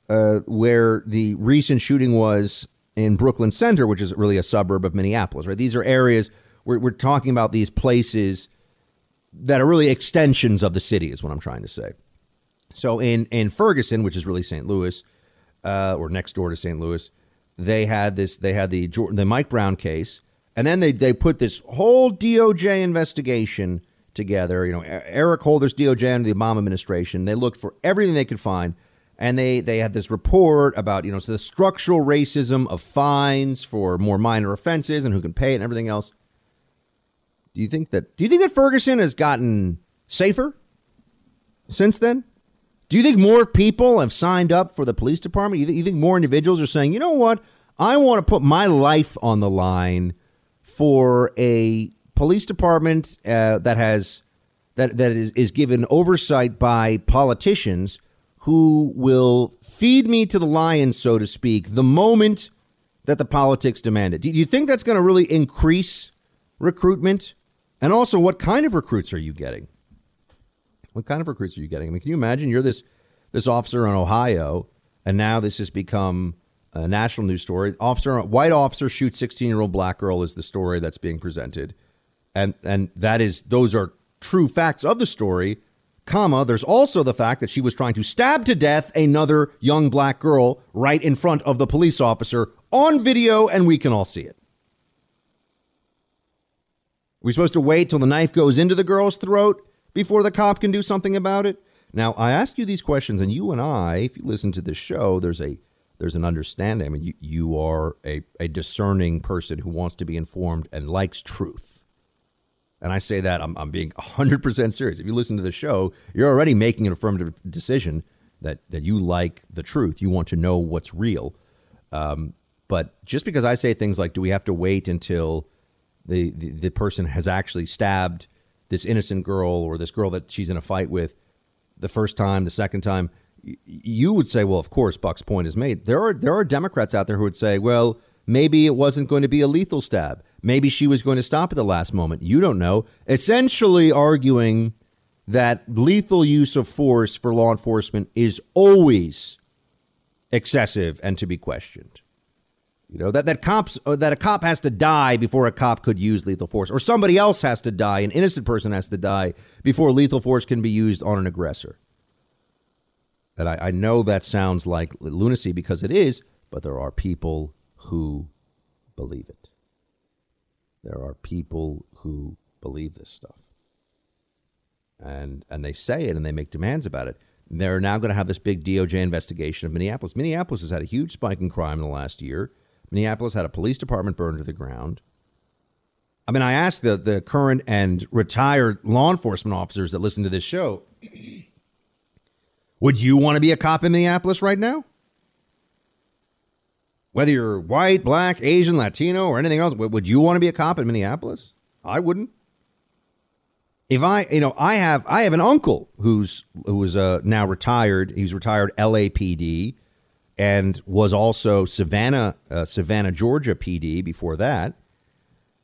uh, where the recent shooting was in Brooklyn Center, which is really a suburb of Minneapolis. Right, these are areas we're, we're talking about these places that are really extensions of the city, is what I'm trying to say. So in in Ferguson, which is really St. Louis, uh, or next door to St. Louis, they had this. They had the the Mike Brown case, and then they they put this whole DOJ investigation together. You know, Eric Holder's DOJ under the Obama administration. They looked for everything they could find, and they they had this report about you know so the structural racism of fines for more minor offenses and who can pay it and everything else. Do you think that? Do you think that Ferguson has gotten safer since then? Do you think more people have signed up for the police department? You, th- you think more individuals are saying, you know what? I want to put my life on the line for a police department uh, that has that that is, is given oversight by politicians who will feed me to the lions, so to speak, the moment that the politics demand it. Do you think that's going to really increase recruitment? And also, what kind of recruits are you getting? What kind of recruits are you getting? I mean, can you imagine you're this this officer in Ohio, and now this has become a national news story. Officer, white officer shoots 16 year old black girl is the story that's being presented, and and that is those are true facts of the story. Comma, there's also the fact that she was trying to stab to death another young black girl right in front of the police officer on video, and we can all see it. We're supposed to wait till the knife goes into the girl's throat before the cop can do something about it. Now, I ask you these questions, and you and I, if you listen to this show, there's a there's an understanding. I mean, you, you are a, a discerning person who wants to be informed and likes truth. And I say that I'm, I'm being 100% serious. If you listen to the show, you're already making an affirmative decision that, that you like the truth. You want to know what's real. Um, but just because I say things like, do we have to wait until the, the, the person has actually stabbed this innocent girl or this girl that she's in a fight with the first time, the second time, you would say, well, of course, Buck's point is made. There are there are Democrats out there who would say, well, maybe it wasn't going to be a lethal stab. Maybe she was going to stop at the last moment. You don't know. Essentially arguing that lethal use of force for law enforcement is always excessive and to be questioned. You know that that cops uh, that a cop has to die before a cop could use lethal force, or somebody else has to die, an innocent person has to die before lethal force can be used on an aggressor. And I, I know that sounds like lunacy because it is, but there are people who believe it. There are people who believe this stuff, and and they say it and they make demands about it. They're now going to have this big DOJ investigation of Minneapolis. Minneapolis has had a huge spike in crime in the last year. Minneapolis had a police department burned to the ground. I mean, I asked the, the current and retired law enforcement officers that listen to this show would you want to be a cop in Minneapolis right now? Whether you're white, black, Asian, Latino, or anything else, would you want to be a cop in Minneapolis? I wouldn't. If I, you know, I have I have an uncle who's who was uh, now retired. He's retired LAPD and was also Savannah, uh, Savannah, Georgia PD before that.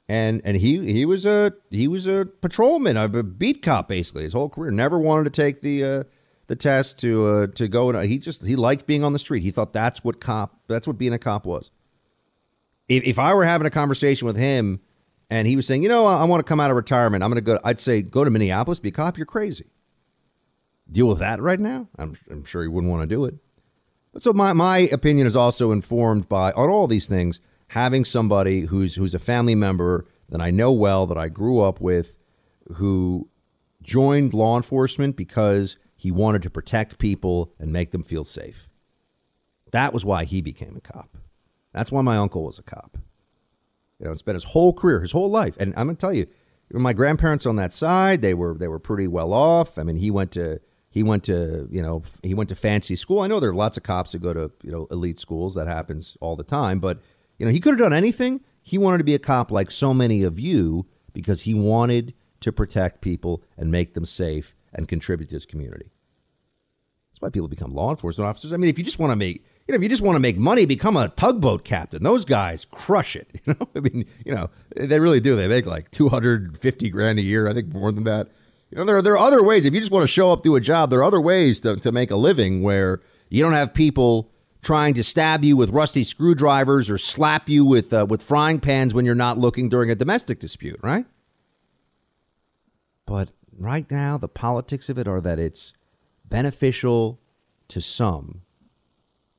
And and he he was a he was a patrolman, a beat cop basically his whole career. Never wanted to take the uh, the test to uh, to go. And he just he liked being on the street. He thought that's what cop that's what being a cop was. If if I were having a conversation with him and he was saying, you know, I, I want to come out of retirement, I'm going to go. I'd say go to Minneapolis, be a cop. You're crazy. Deal with that right now. I'm I'm sure he wouldn't want to do it. But so my, my opinion is also informed by on all these things having somebody who's who's a family member that I know well that I grew up with who joined law enforcement because he wanted to protect people and make them feel safe. That was why he became a cop. That's why my uncle was a cop. You know, spent his whole career, his whole life. And I'm to tell you, my grandparents on that side, they were they were pretty well off. I mean, he went to he went to you know he went to fancy school. I know there are lots of cops that go to you know elite schools. That happens all the time. But you know he could have done anything. He wanted to be a cop like so many of you because he wanted to protect people and make them safe and contribute to his community. Why people become law enforcement officers. I mean, if you just want to make you know, if you just want to make money, become a tugboat captain. Those guys crush it. You know, I mean, you know, they really do. They make like two hundred fifty grand a year. I think more than that. You know, there, are, there are other ways. If you just want to show up, do a job, there are other ways to, to make a living where you don't have people trying to stab you with rusty screwdrivers or slap you with uh, with frying pans when you're not looking during a domestic dispute, right? But right now, the politics of it are that it's beneficial to some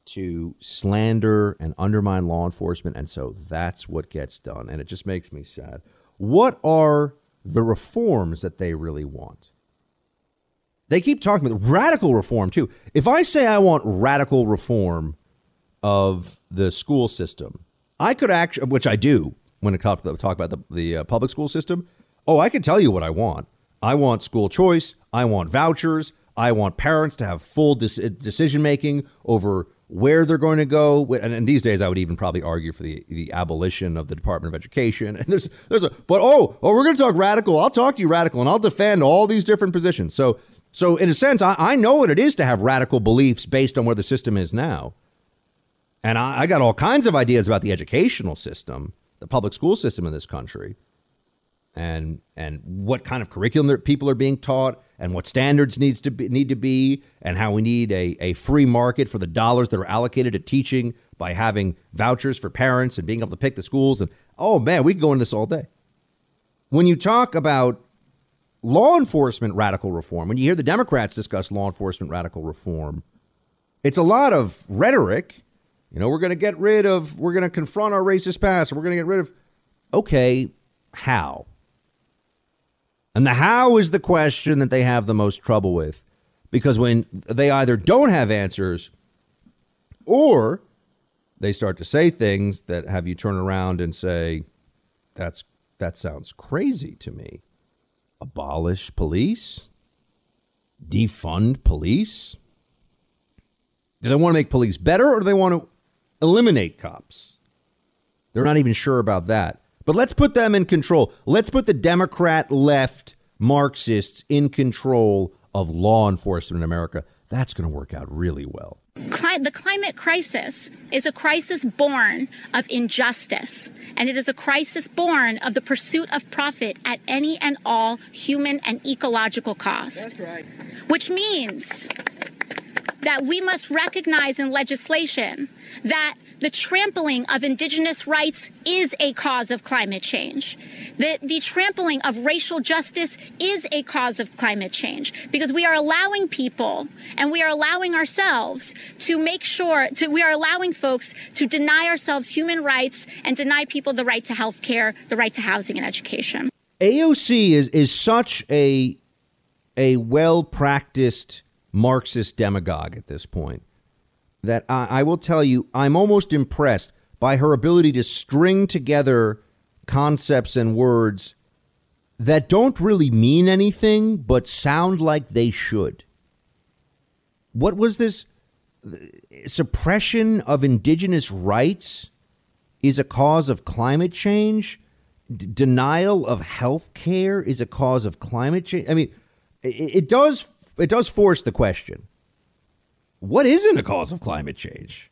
to slander and undermine law enforcement, and so that's what gets done, and it just makes me sad. What are the reforms that they really want? They keep talking about radical reform too. If I say I want radical reform of the school system, I could actually, which I do when it comes to talk about the, the uh, public school system. Oh, I can tell you what I want. I want school choice. I want vouchers. I want parents to have full decision making over where they're going to go. And, and, these days, I would even probably argue for the, the abolition of the Department of Education. And there's there's a but oh oh we're going to talk radical. I'll talk to you radical, and I'll defend all these different positions. So so, in a sense, I, I know what it is to have radical beliefs based on where the system is now. And I, I got all kinds of ideas about the educational system, the public school system in this country, and and what kind of curriculum that people are being taught, and what standards needs to be, need to be, and how we need a, a free market for the dollars that are allocated to teaching by having vouchers for parents and being able to pick the schools. And oh man, we could go into this all day. When you talk about law enforcement radical reform, when you hear the Democrats discuss law enforcement radical reform, it's a lot of rhetoric. You know, we're going to get rid of, we're going to confront our racist past, we're going to get rid of. Okay, how? And the how is the question that they have the most trouble with. Because when they either don't have answers or they start to say things that have you turn around and say, that's that sounds crazy to me abolish police? Defund police? Do they want to make police better or do they want to eliminate cops? They're not even sure about that. But let's put them in control. Let's put the Democrat left Marxists in control of law enforcement in America. That's going to work out really well the climate crisis is a crisis born of injustice, and it is a crisis born of the pursuit of profit at any and all human and ecological cost. That's right. Which means that we must recognize in legislation that the trampling of indigenous rights is a cause of climate change. The, the trampling of racial justice is a cause of climate change because we are allowing people and we are allowing ourselves to make sure to, we are allowing folks to deny ourselves human rights and deny people the right to health care, the right to housing and education. AOC is, is such a, a well practiced Marxist demagogue at this point that I, I will tell you, I'm almost impressed by her ability to string together concepts and words that don't really mean anything but sound like they should. What was this? Suppression of indigenous rights is a cause of climate change. D- denial of health care is a cause of climate change. I mean, it, it does it does force the question: What isn't a cause of climate change?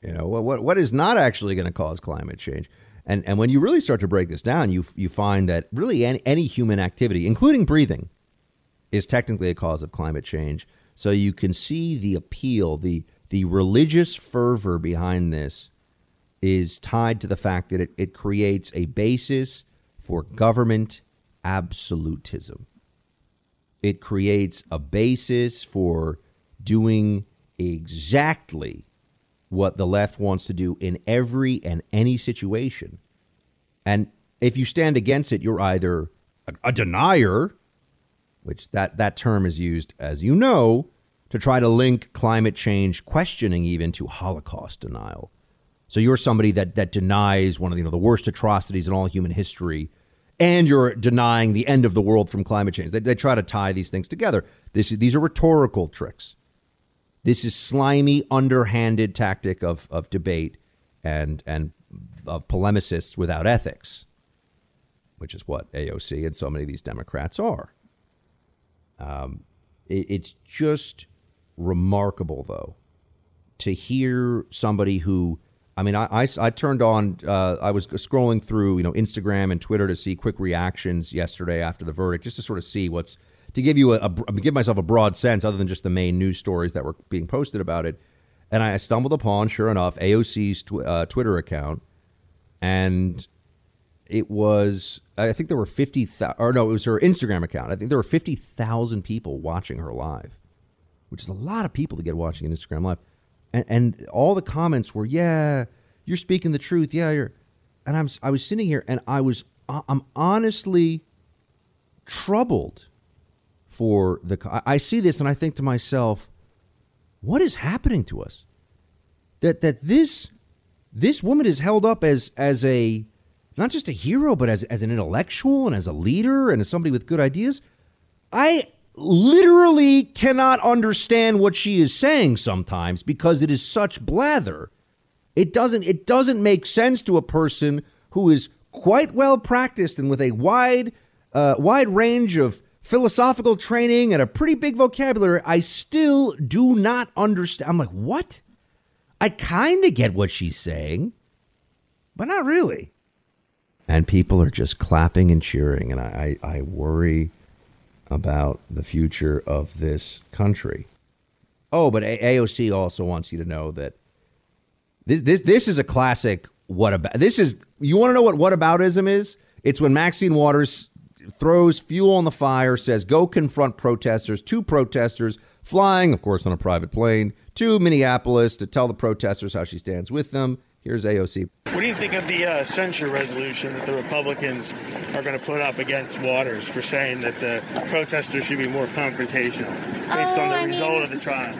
You know, what what is not actually going to cause climate change? And and when you really start to break this down, you you find that really any, any human activity, including breathing, is technically a cause of climate change. So you can see the appeal, the the religious fervor behind this is tied to the fact that it, it creates a basis for government absolutism. It creates a basis for doing exactly what the left wants to do in every and any situation. And if you stand against it, you're either a, a denier, which that, that term is used, as you know, to try to link climate change questioning even to Holocaust denial. So you're somebody that that denies one of the, you know the worst atrocities in all human history, and you're denying the end of the world from climate change. They, they try to tie these things together. This, these are rhetorical tricks. This is slimy, underhanded tactic of, of debate and and of polemicists without ethics, which is what AOC and so many of these Democrats are. Um, it, it's just remarkable, though, to hear somebody who. I mean, I, I, I turned on. Uh, I was scrolling through, you know, Instagram and Twitter to see quick reactions yesterday after the verdict, just to sort of see what's to give you a, a give myself a broad sense, other than just the main news stories that were being posted about it. and I stumbled upon, sure enough, AOC's tw- uh, Twitter account, and it was I think there were fifty or no, it was her Instagram account. I think there were fifty thousand people watching her live, which is a lot of people to get watching an Instagram live, and, and all the comments were, "Yeah, you're speaking the truth. Yeah, you're," and I'm I was sitting here and I was I'm honestly troubled for the. I see this and I think to myself what is happening to us? That that this this woman is held up as as a not just a hero, but as as an intellectual and as a leader and as somebody with good ideas. I literally cannot understand what she is saying sometimes because it is such blather. It doesn't it doesn't make sense to a person who is quite well practiced and with a wide uh, wide range of philosophical training and a pretty big vocabulary, I still do not understand. I'm like, what? I kind of get what she's saying, but not really. And people are just clapping and cheering, and I, I, I worry about the future of this country. Oh, but AOC also wants you to know that this this this is a classic. What about this is you want to know what what whataboutism is? It's when Maxine Waters throws fuel on the fire, says, go confront protesters. Two protesters flying, of course, on a private plane to Minneapolis to tell the protesters how she stands with them. Here's AOC. What do you think of the uh, censure resolution that the Republicans are going to put up against Waters for saying that the protesters should be more confrontational based oh, on the I result mean, of the trial?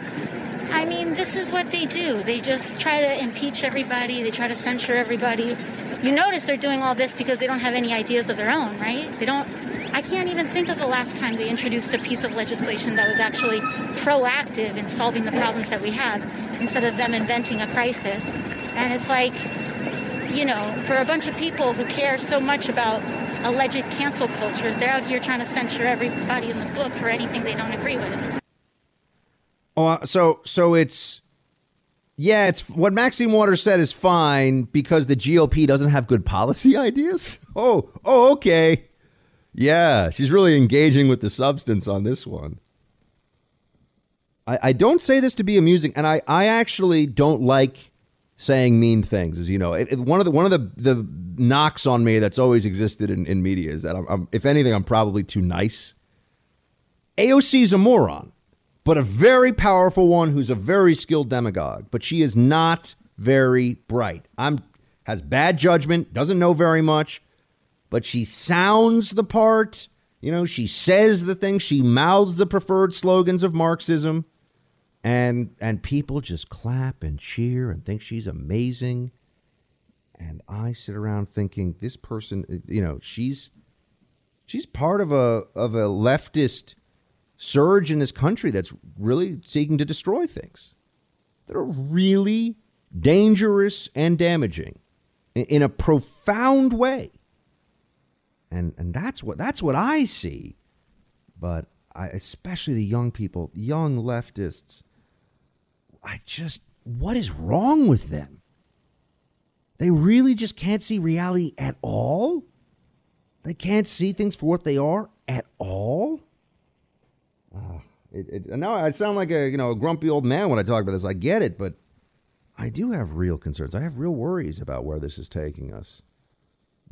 I mean, this is what they do. They just try to impeach everybody, they try to censure everybody. You notice they're doing all this because they don't have any ideas of their own, right? They don't. I can't even think of the last time they introduced a piece of legislation that was actually proactive in solving the problems that we have instead of them inventing a crisis. And it's like, you know, for a bunch of people who care so much about alleged cancel culture, they're out here trying to censure everybody in the book for anything they don't agree with. Oh, uh, so so it's yeah, it's what Maxine Waters said is fine because the GOP doesn't have good policy ideas. Oh, oh, okay. Yeah, she's really engaging with the substance on this one. I, I don't say this to be amusing, and I, I actually don't like saying mean things. As you know, it, it, one of the one of the the knocks on me that's always existed in, in media is that I'm, I'm, if anything, I'm probably too nice. AOC's a moron but a very powerful one who's a very skilled demagogue. But she is not very bright. I'm has bad judgment, doesn't know very much, but she sounds the part. You know, she says the things, she mouths the preferred slogans of Marxism, and and people just clap and cheer and think she's amazing. And I sit around thinking this person, you know, she's she's part of a of a leftist surge in this country that's really seeking to destroy things that are really dangerous and damaging in a profound way. And and that's what that's what I see. But I, especially the young people, young leftists, I just what is wrong with them? They really just can't see reality at all? They can't see things for what they are at all? Uh, it, it, now I sound like a you know a grumpy old man when I talk about this. I get it, but I do have real concerns. I have real worries about where this is taking us.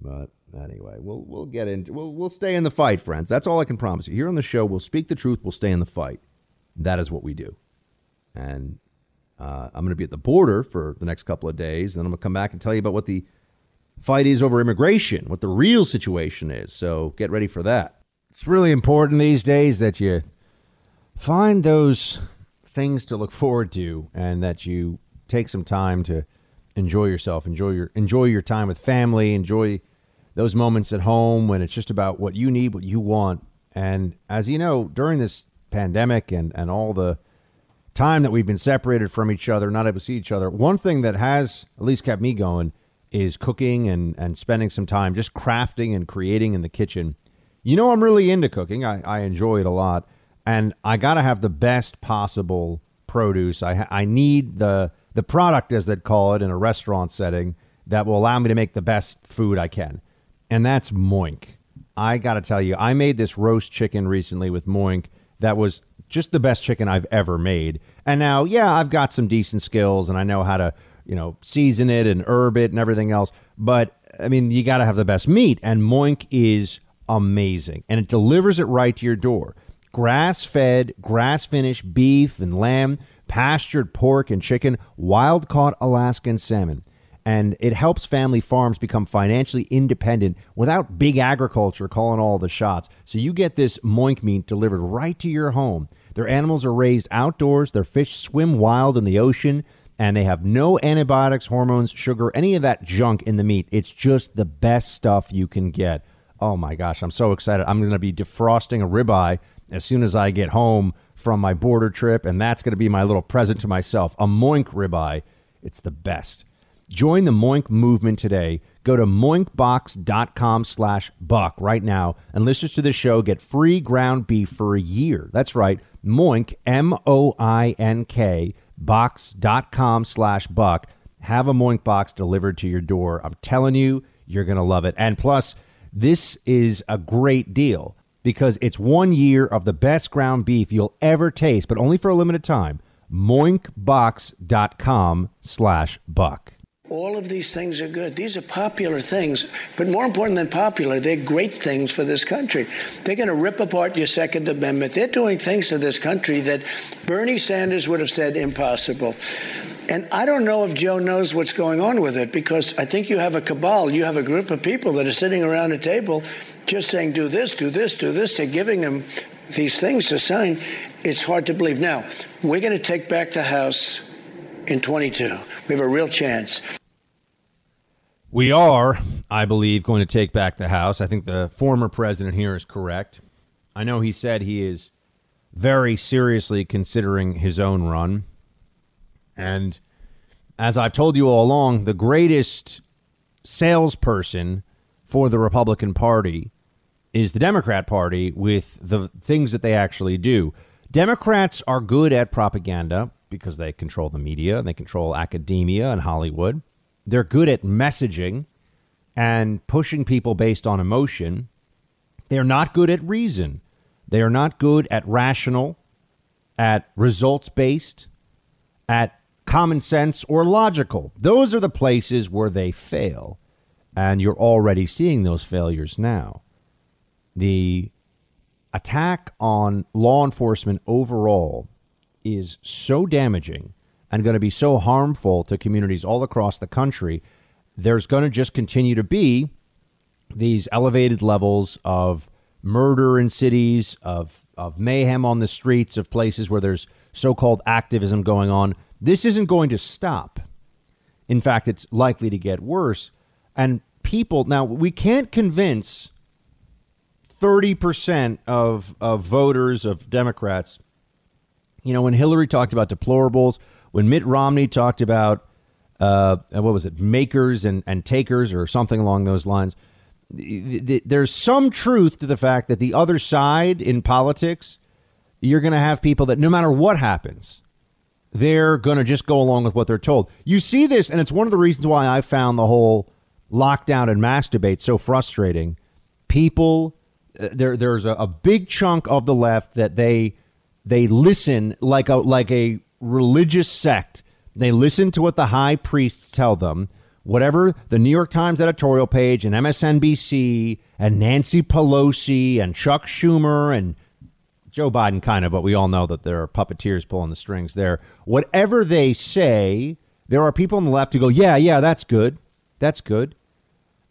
But anyway, we'll we'll get into we'll we'll stay in the fight, friends. That's all I can promise you. Here on the show, we'll speak the truth. We'll stay in the fight. That is what we do. And uh, I'm going to be at the border for the next couple of days, and then I'm going to come back and tell you about what the fight is over immigration, what the real situation is. So get ready for that. It's really important these days that you find those things to look forward to and that you take some time to enjoy yourself enjoy your enjoy your time with family enjoy those moments at home when it's just about what you need what you want. And as you know during this pandemic and and all the time that we've been separated from each other not able to see each other one thing that has at least kept me going is cooking and and spending some time just crafting and creating in the kitchen. You know i'm really into cooking. I, I enjoy it a lot and I got to have the best possible produce. I I need the the product, as they'd call it in a restaurant setting, that will allow me to make the best food I can, and that's Moink. I got to tell you, I made this roast chicken recently with Moink, that was just the best chicken I've ever made. And now, yeah, I've got some decent skills and I know how to, you know, season it and herb it and everything else. But I mean, you got to have the best meat. And Moink is amazing and it delivers it right to your door. Grass fed, grass finished beef and lamb, pastured pork and chicken, wild caught Alaskan salmon and it helps family farms become financially independent without big agriculture calling all the shots. So you get this moink meat delivered right to your home. Their animals are raised outdoors, their fish swim wild in the ocean, and they have no antibiotics, hormones, sugar, any of that junk in the meat. It's just the best stuff you can get. Oh my gosh, I'm so excited. I'm going to be defrosting a ribeye as soon as I get home from my border trip, and that's going to be my little present to myself a moink ribeye. It's the best. Join the Moink movement today. Go to moinkbox.com slash buck right now and listeners to the show get free ground beef for a year. That's right. Moink, M-O-I-N-K, box.com slash buck. Have a Moink box delivered to your door. I'm telling you, you're going to love it. And plus, this is a great deal because it's one year of the best ground beef you'll ever taste, but only for a limited time. Moinkbox.com slash buck. All of these things are good. These are popular things, but more important than popular, they're great things for this country. They're going to rip apart your Second Amendment. They're doing things to this country that Bernie Sanders would have said impossible. And I don't know if Joe knows what's going on with it because I think you have a cabal. You have a group of people that are sitting around a table just saying, do this, do this, do this. They're giving them these things to sign. It's hard to believe. Now, we're going to take back the House in 22. We have a real chance. We are, I believe, going to take back the House. I think the former president here is correct. I know he said he is very seriously considering his own run. And as I've told you all along, the greatest salesperson for the Republican Party is the Democrat Party with the things that they actually do. Democrats are good at propaganda because they control the media and they control academia and Hollywood. They're good at messaging and pushing people based on emotion. They're not good at reason. They are not good at rational, at results based, at common sense or logical. Those are the places where they fail. And you're already seeing those failures now. The attack on law enforcement overall is so damaging and going to be so harmful to communities all across the country, there's going to just continue to be these elevated levels of murder in cities, of, of mayhem on the streets, of places where there's so called activism going on. This isn't going to stop. In fact, it's likely to get worse. And people, now, we can't convince 30% of, of voters, of Democrats. You know, when Hillary talked about deplorables, when Mitt Romney talked about uh, what was it, makers and, and takers or something along those lines, there's some truth to the fact that the other side in politics, you're going to have people that no matter what happens, they're going to just go along with what they're told. You see this, and it's one of the reasons why I found the whole lockdown and mask debate so frustrating. People, there, there's a, a big chunk of the left that they they listen like a like a religious sect. They listen to what the high priests tell them. Whatever the New York Times editorial page and MSNBC and Nancy Pelosi and Chuck Schumer and Joe Biden, kind of, but we all know that there are puppeteers pulling the strings there. Whatever they say, there are people on the left who go, "Yeah, yeah, that's good, that's good,"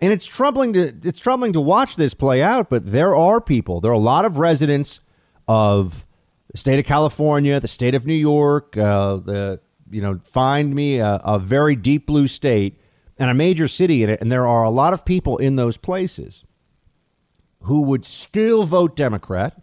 and it's troubling to it's troubling to watch this play out. But there are people, there are a lot of residents of the state of California, the state of New York, uh, the you know, find me a, a, very deep blue state and a major city in it, and there are a lot of people in those places who would still vote Democrat,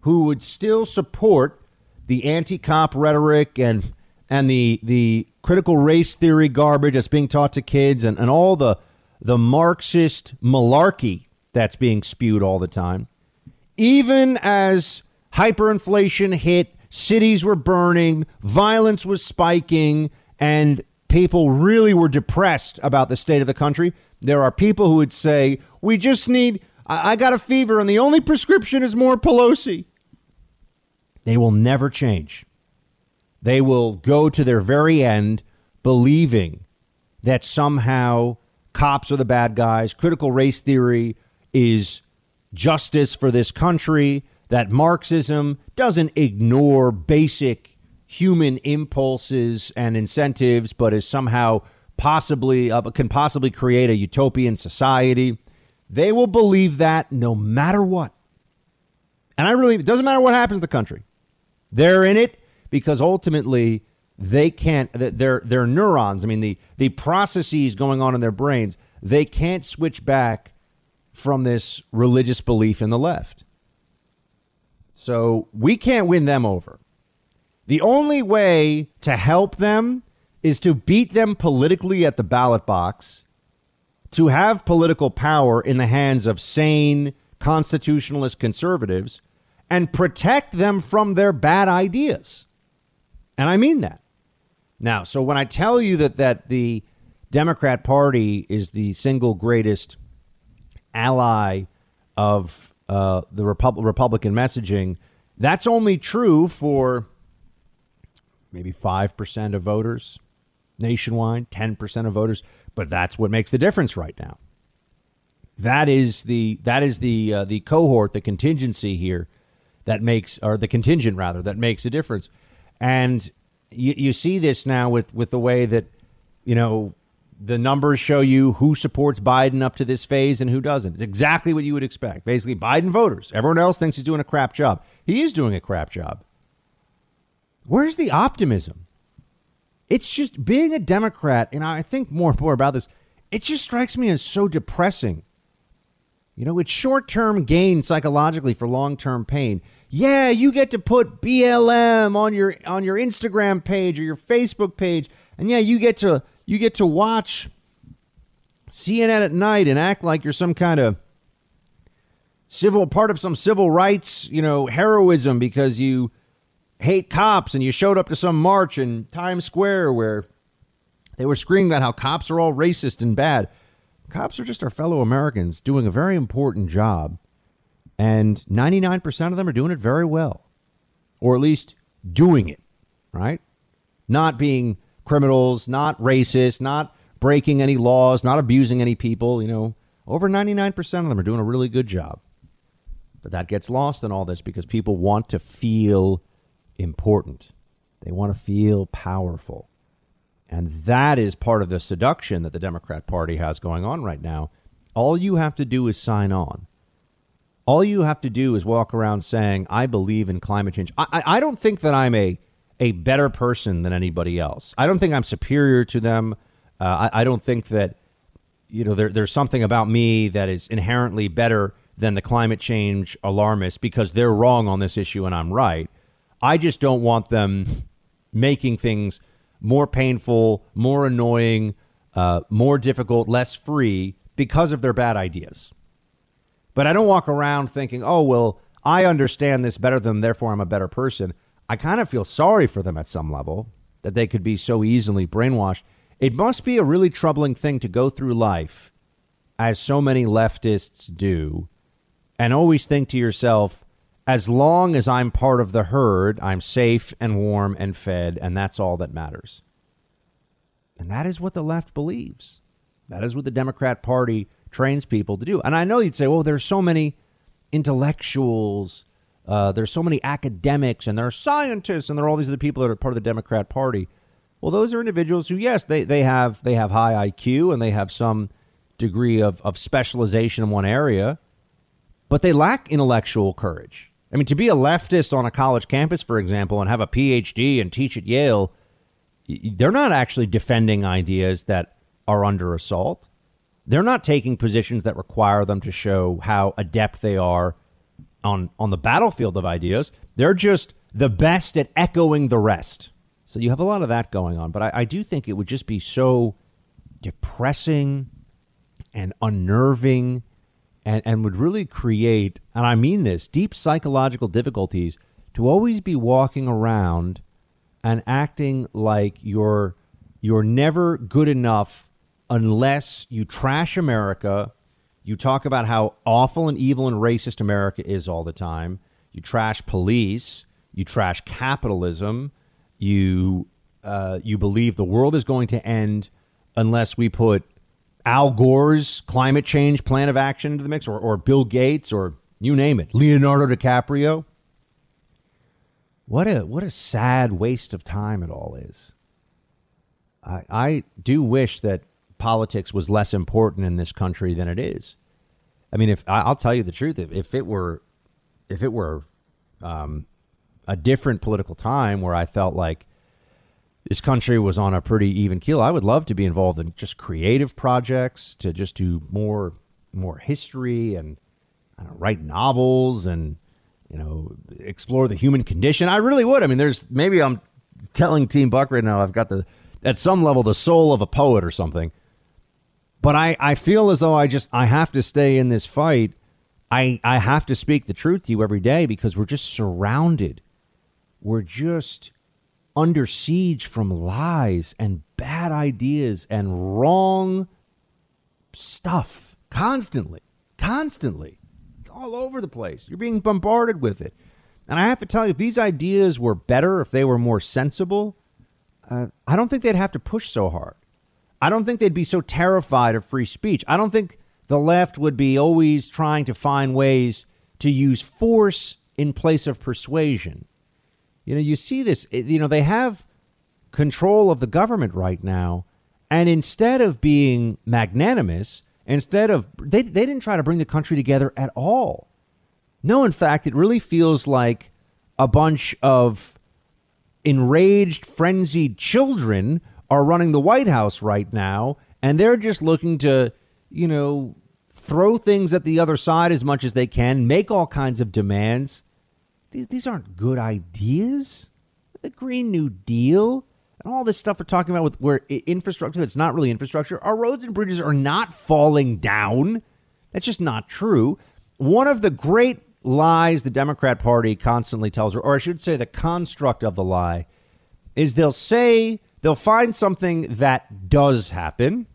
who would still support the anti-cop rhetoric and and the the critical race theory garbage that's being taught to kids and, and all the the Marxist malarkey that's being spewed all the time, even as hyperinflation hit, cities were burning, violence was spiking, and people really were depressed about the state of the country. There are people who would say, We just need, I, I got a fever, and the only prescription is more Pelosi. They will never change. They will go to their very end believing that somehow cops are the bad guys, critical race theory is justice for this country, that Marxism doesn't ignore basic human impulses and incentives, but is somehow possibly uh, can possibly create a utopian society. They will believe that no matter what. And I really, it doesn't matter what happens to the country. They're in it because ultimately they can't, their, their neurons, I mean, the, the processes going on in their brains, they can't switch back from this religious belief in the left. So we can't win them over. The only way to help them is to beat them politically at the ballot box, to have political power in the hands of sane constitutionalist conservatives, and protect them from their bad ideas. And I mean that. Now, so when I tell you that that the Democrat Party is the single greatest ally of uh, the Repub- Republican messaging, that's only true for maybe 5% of voters nationwide, 10% of voters, but that's what makes the difference right now. That is the that is the uh, the cohort, the contingency here that makes or the contingent rather that makes a difference. And you, you see this now with with the way that you know the numbers show you who supports Biden up to this phase and who doesn't. It's exactly what you would expect. Basically, Biden voters. Everyone else thinks he's doing a crap job. He is doing a crap job. Where's the optimism? It's just being a Democrat, and I think more and more about this, it just strikes me as so depressing. You know, it's short term gain psychologically for long term pain. Yeah, you get to put BLM on your on your Instagram page or your Facebook page, and yeah, you get to you get to watch CNN at night and act like you're some kind of civil part of some civil rights, you know, heroism because you hate cops and you showed up to some march in Times Square where they were screaming about how cops are all racist and bad. Cops are just our fellow Americans doing a very important job and 99% of them are doing it very well, or at least doing it, right? Not being criminals, not racist, not breaking any laws, not abusing any people. You know, over 99% of them are doing a really good job. But that gets lost in all this because people want to feel important, they want to feel powerful. And that is part of the seduction that the Democrat Party has going on right now. All you have to do is sign on. All you have to do is walk around saying, I believe in climate change. I, I, I don't think that I'm a, a better person than anybody else. I don't think I'm superior to them. Uh, I, I don't think that you know there, there's something about me that is inherently better than the climate change alarmists because they're wrong on this issue and I'm right. I just don't want them making things more painful, more annoying, uh, more difficult, less free because of their bad ideas. But I don't walk around thinking, oh, well, I understand this better than, therefore I'm a better person. I kind of feel sorry for them at some level that they could be so easily brainwashed. It must be a really troubling thing to go through life, as so many leftists do, and always think to yourself, as long as I'm part of the herd, I'm safe and warm and fed, and that's all that matters. And that is what the left believes. That is what the Democrat Party trains people to do. And I know you'd say, well, there's so many intellectuals, uh, there's so many academics, and there are scientists, and there are all these other people that are part of the Democrat Party. Well, those are individuals who, yes, they, they have they have high IQ and they have some degree of, of specialization in one area, but they lack intellectual courage. I mean, to be a leftist on a college campus, for example, and have a PhD and teach at Yale, they're not actually defending ideas that are under assault. They're not taking positions that require them to show how adept they are on, on the battlefield of ideas. They're just the best at echoing the rest. So you have a lot of that going on. But I, I do think it would just be so depressing and unnerving and, and would really create, and I mean this, deep psychological difficulties to always be walking around and acting like you're you're never good enough unless you trash America, you talk about how awful and evil and racist America is all the time, you trash police, you trash capitalism, you uh, you believe the world is going to end unless we put Al Gore's climate change plan of action into the mix, or, or Bill Gates, or you name it, Leonardo DiCaprio. What a what a sad waste of time it all is. I I do wish that politics was less important in this country than it is. I mean, if I'll tell you the truth, if, if it were, if it were, um, a different political time where I felt like this country was on a pretty even keel, I would love to be involved in just creative projects to just do more, more history and know, write novels and you know explore the human condition. I really would. I mean, there's maybe I'm telling Team Buck right now. I've got the at some level the soul of a poet or something but I, I feel as though I just I have to stay in this fight. I I have to speak the truth to you every day because we're just surrounded. We're just under siege from lies and bad ideas and wrong stuff constantly. Constantly. It's all over the place. You're being bombarded with it. And I have to tell you, if these ideas were better, if they were more sensible, uh, I don't think they'd have to push so hard. I don't think they'd be so terrified of free speech. I don't think the left would be always trying to find ways to use force in place of persuasion. You know, you see this, eh, you know, they have control of the government right now. And instead of being magnanimous, instead of, they, they didn't try to bring the country together at all. No, in fact, it really feels like a bunch of enraged, frenzied children are running the White House right now, and they're just looking to, you know, throw things at the other side as much as they can, make all kinds of demands. These, aren't good ideas. The Green New Deal and all this stuff we're talking about with where infrastructure that's not really infrastructure, our roads and bridges are not falling down. That's just not true. One of the great lies the Democrat Party constantly tells, or I should say, the construct of the lie, is they'll say They'll find something that does happen,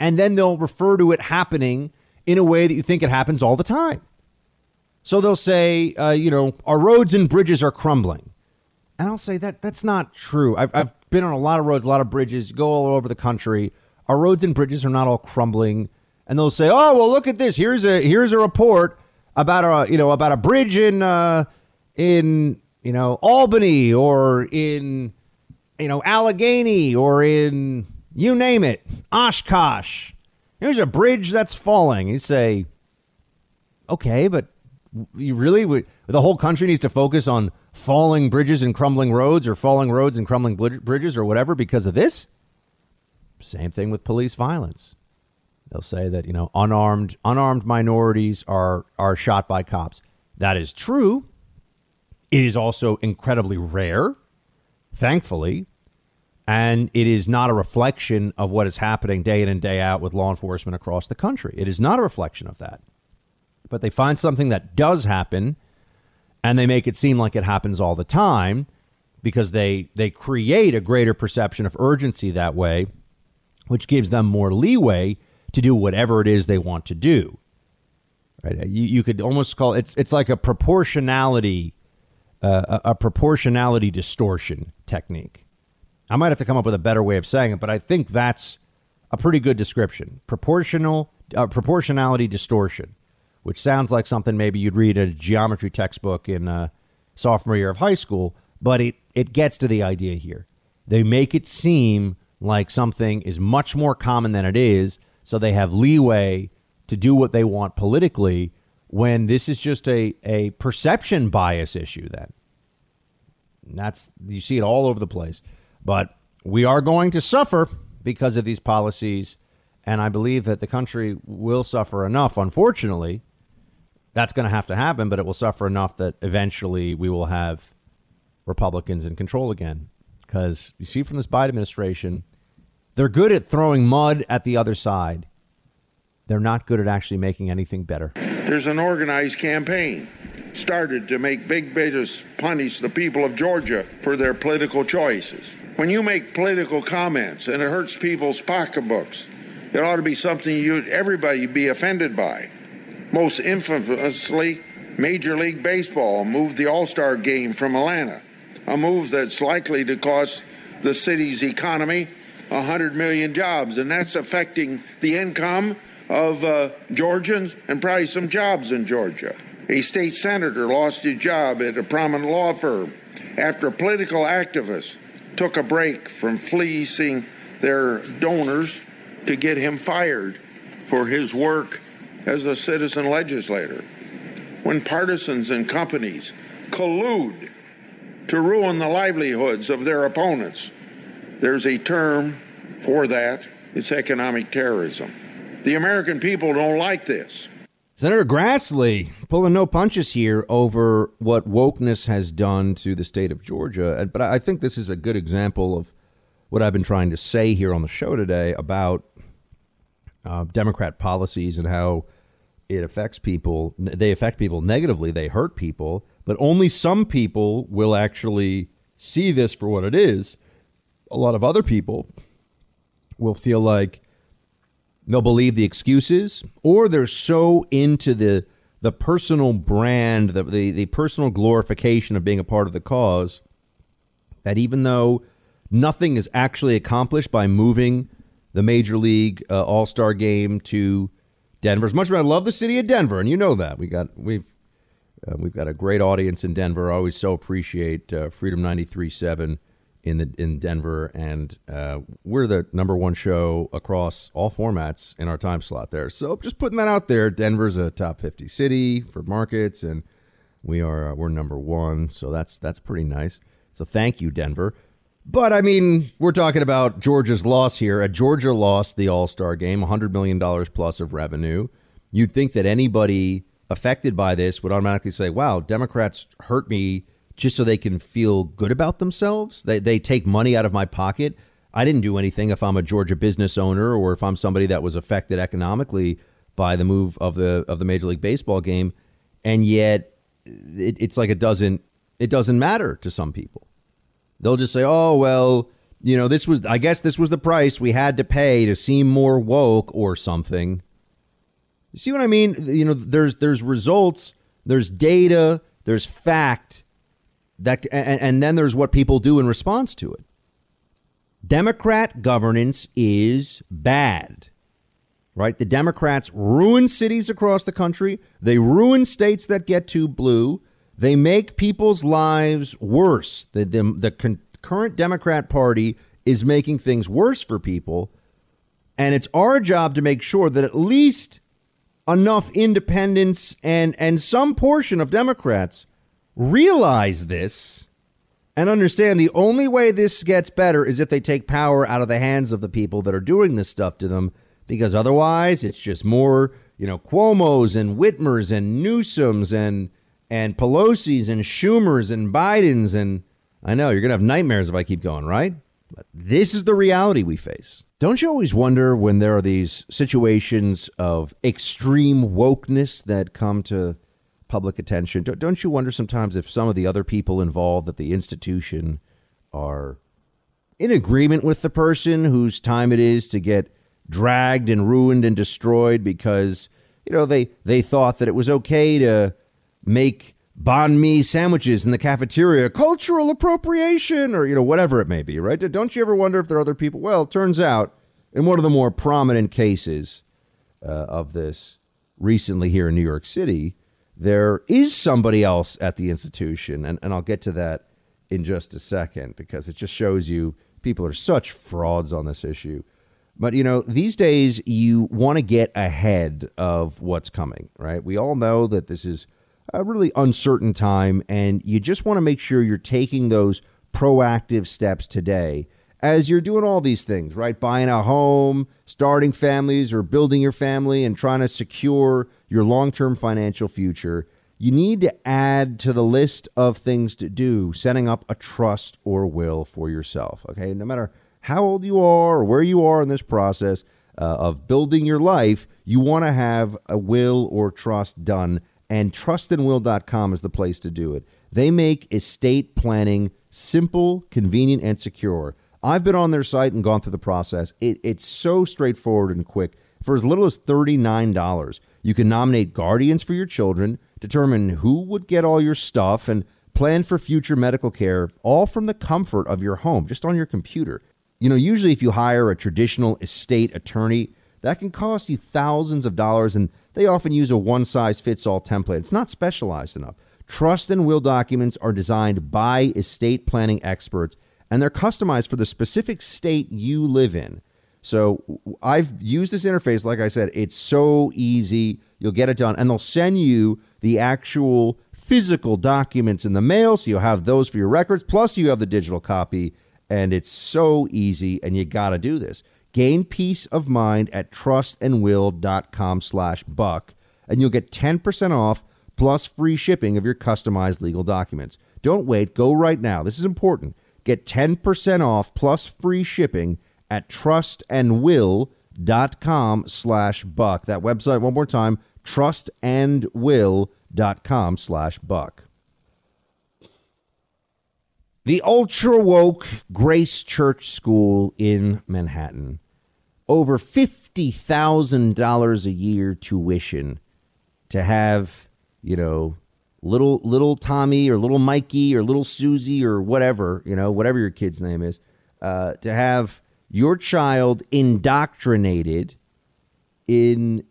and then they'll refer to it happening in a way that you think it happens all the time. So they'll say, uh, you know, our roads and bridges are crumbling. And I'll say that that's not true. I've, I've been on a lot of roads, a lot of bridges, go all over the country. Our roads and bridges are not all crumbling. And they'll say, oh, well, look at this. Here's a here's a report about a you know about a bridge in uh, in you know Albany or in you know, Allegheny or in you name it, Oshkosh. Here's a bridge that's falling. You say, okay, but you really the whole country needs to focus on falling bridges and crumbling roads or falling roads and crumbling bridges or whatever because of this? Same thing with police violence. They'll say that, you know, unarmed unarmed minorities are are shot by cops. That is true. It is also incredibly rare thankfully. And it is not a reflection of what is happening day in and day out with law enforcement across the country. It is not a reflection of that. But they find something that does happen and they make it seem like it happens all the time because they they create a greater perception of urgency that way, which gives them more leeway to do whatever it is they want to do. Right? You, you could almost call it, it's it's like a proportionality uh, a, a proportionality distortion technique. I might have to come up with a better way of saying it, but I think that's a pretty good description. Proportional uh, proportionality distortion, which sounds like something maybe you'd read in a geometry textbook in uh, sophomore year of high school, but it it gets to the idea here. They make it seem like something is much more common than it is, so they have leeway to do what they want politically when this is just a, a perception bias issue then. And that's you see it all over the place. But we are going to suffer because of these policies and I believe that the country will suffer enough unfortunately. That's going to have to happen, but it will suffer enough that eventually we will have Republicans in control again. Because you see from this Biden administration, they're good at throwing mud at the other side they're not good at actually making anything better. There's an organized campaign started to make big business punish the people of Georgia for their political choices. When you make political comments and it hurts people's pocketbooks, it ought to be something you everybody be offended by. Most infamously, Major League Baseball moved the All Star game from Atlanta, a move that's likely to cost the city's economy 100 million jobs, and that's affecting the income of uh, Georgians and probably some jobs in Georgia. A state senator lost his job at a prominent law firm after a political activists took a break from fleecing their donors to get him fired for his work as a citizen legislator. When partisans and companies collude to ruin the livelihoods of their opponents, there's a term for that. It's economic terrorism. The American people don't like this. Senator Grassley pulling no punches here over what wokeness has done to the state of Georgia. But I think this is a good example of what I've been trying to say here on the show today about uh, Democrat policies and how it affects people. They affect people negatively, they hurt people, but only some people will actually see this for what it is. A lot of other people will feel like they'll believe the excuses or they're so into the the personal brand the, the, the personal glorification of being a part of the cause that even though nothing is actually accomplished by moving the major league uh, all-star game to denver as much as i love the city of denver and you know that we got we've uh, we've got a great audience in denver. I always so appreciate uh, freedom 93.7 in the in Denver, and uh, we're the number one show across all formats in our time slot there. So just putting that out there. Denver's a top fifty city for markets, and we are uh, we're number one. So that's that's pretty nice. So thank you, Denver. But I mean, we're talking about Georgia's loss here. A Georgia lost the All Star game, $100 million plus of revenue. You'd think that anybody affected by this would automatically say, wow, Democrats hurt me just so they can feel good about themselves. They, they take money out of my pocket. I didn't do anything if I'm a Georgia business owner or if I'm somebody that was affected economically by the move of the of the Major League Baseball game, and yet it, it's like it doesn't it doesn't matter to some people. They'll just say, "Oh well, you know, this was I guess this was the price we had to pay to seem more woke or something." You see what I mean? You know, there's there's results, there's data, there's fact, that and, and then there's what people do in response to it. Democrat governance is bad. Right? The Democrats ruin cities across the country. They ruin states that get too blue. They make people's lives worse. The, the, the con- current Democrat Party is making things worse for people. And it's our job to make sure that at least enough independents and, and some portion of Democrats realize this and understand the only way this gets better is if they take power out of the hands of the people that are doing this stuff to them, because otherwise it's just more, you know, Cuomo's and Whitmer's and Newsom's and and Pelosi's and Schumer's and Biden's and I know you're gonna have nightmares if I keep going, right? But this is the reality we face. Don't you always wonder when there are these situations of extreme wokeness that come to public attention. Don't you wonder sometimes if some of the other people involved at the institution are in agreement with the person whose time it is to get dragged and ruined and destroyed because you know they they thought that it was okay to make banh mi sandwiches in the cafeteria? Cultural appropriation or you know whatever it may be right? Don't you ever wonder if there are other people? Well turns out in one of the more prominent cases uh, of this recently here in New York City there is somebody else at the institution, and, and I'll get to that in just a second because it just shows you people are such frauds on this issue. But you know, these days you want to get ahead of what's coming, right? We all know that this is a really uncertain time, and you just want to make sure you're taking those proactive steps today as you're doing all these things, right? Buying a home, starting families, or building your family and trying to secure your long term financial future, you need to add to the list of things to do setting up a trust or will for yourself. Okay. No matter how old you are or where you are in this process uh, of building your life, you want to have a will or trust done. And trustandwill.com is the place to do it. They make estate planning simple, convenient, and secure. I've been on their site and gone through the process. It, it's so straightforward and quick. For as little as $39, you can nominate guardians for your children, determine who would get all your stuff, and plan for future medical care, all from the comfort of your home, just on your computer. You know, usually if you hire a traditional estate attorney, that can cost you thousands of dollars, and they often use a one size fits all template. It's not specialized enough. Trust and will documents are designed by estate planning experts, and they're customized for the specific state you live in. So I've used this interface. Like I said, it's so easy. You'll get it done, and they'll send you the actual physical documents in the mail, so you'll have those for your records. Plus, you have the digital copy, and it's so easy. And you got to do this. Gain peace of mind at trustandwill.com slash buck, and you'll get 10% off plus free shipping of your customized legal documents. Don't wait. Go right now. This is important. Get 10% off plus free shipping at trustandwill.com slash buck. That website, one more time, trustandwill.com slash buck. The ultra woke Grace Church School in Manhattan. Over $50,000 a year tuition to have, you know, little little Tommy or little Mikey or little Susie or whatever, you know, whatever your kid's name is, uh, to have your child indoctrinated in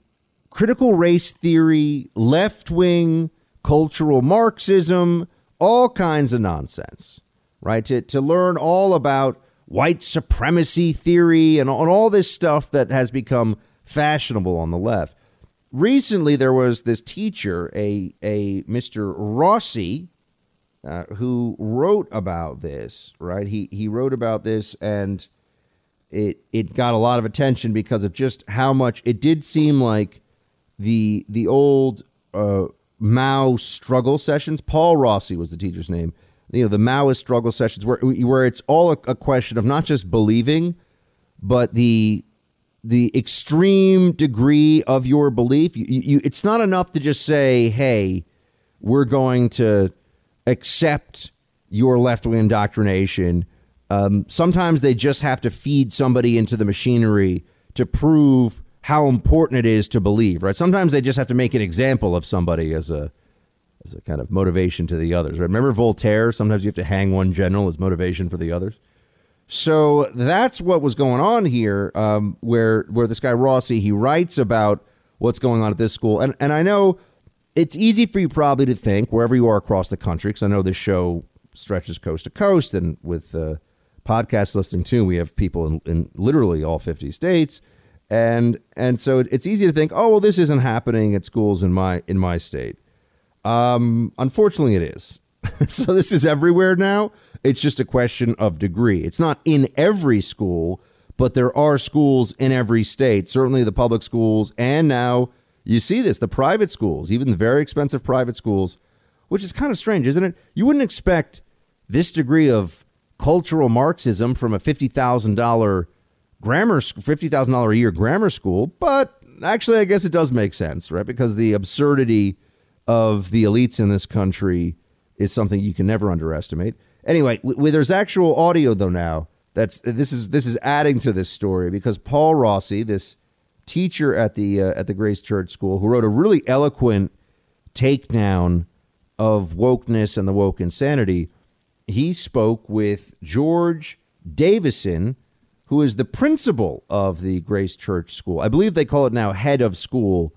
critical race theory, left wing cultural Marxism, all kinds of nonsense right? To, to learn all about white supremacy theory and, and all this stuff that has become fashionable on the left. Recently, there was this teacher, a, a Mr. Rossi, uh, who wrote about this, right? He, he wrote about this and it, it got a lot of attention because of just how much it did seem like the, the old uh, Mao struggle sessions. Paul Rossi was the teacher's name you know the Maoist struggle sessions where where it's all a, a question of not just believing, but the the extreme degree of your belief. You, you, it's not enough to just say, "Hey, we're going to accept your left wing indoctrination." Um, sometimes they just have to feed somebody into the machinery to prove how important it is to believe. Right? Sometimes they just have to make an example of somebody as a as a kind of motivation to the others. Right? Remember Voltaire? Sometimes you have to hang one general as motivation for the others. So that's what was going on here, um, where where this guy Rossi he writes about what's going on at this school, and and I know it's easy for you probably to think wherever you are across the country, because I know this show stretches coast to coast, and with uh, podcast listening too, we have people in, in literally all fifty states, and and so it's easy to think, oh well, this isn't happening at schools in my in my state. Um, unfortunately, it is. so this is everywhere now. It's just a question of degree. It's not in every school, but there are schools in every state. Certainly, the public schools, and now you see this the private schools, even the very expensive private schools, which is kind of strange, isn't it? You wouldn't expect this degree of cultural Marxism from a fifty thousand dollar grammar fifty thousand dollar a year grammar school, but actually, I guess it does make sense, right? Because the absurdity of the elites in this country is something you can never underestimate. Anyway, there's actual audio though now. That's this is this is adding to this story because Paul Rossi, this teacher at the uh, at the Grace Church School, who wrote a really eloquent takedown of wokeness and the woke insanity, he spoke with George Davison, who is the principal of the Grace Church School. I believe they call it now head of school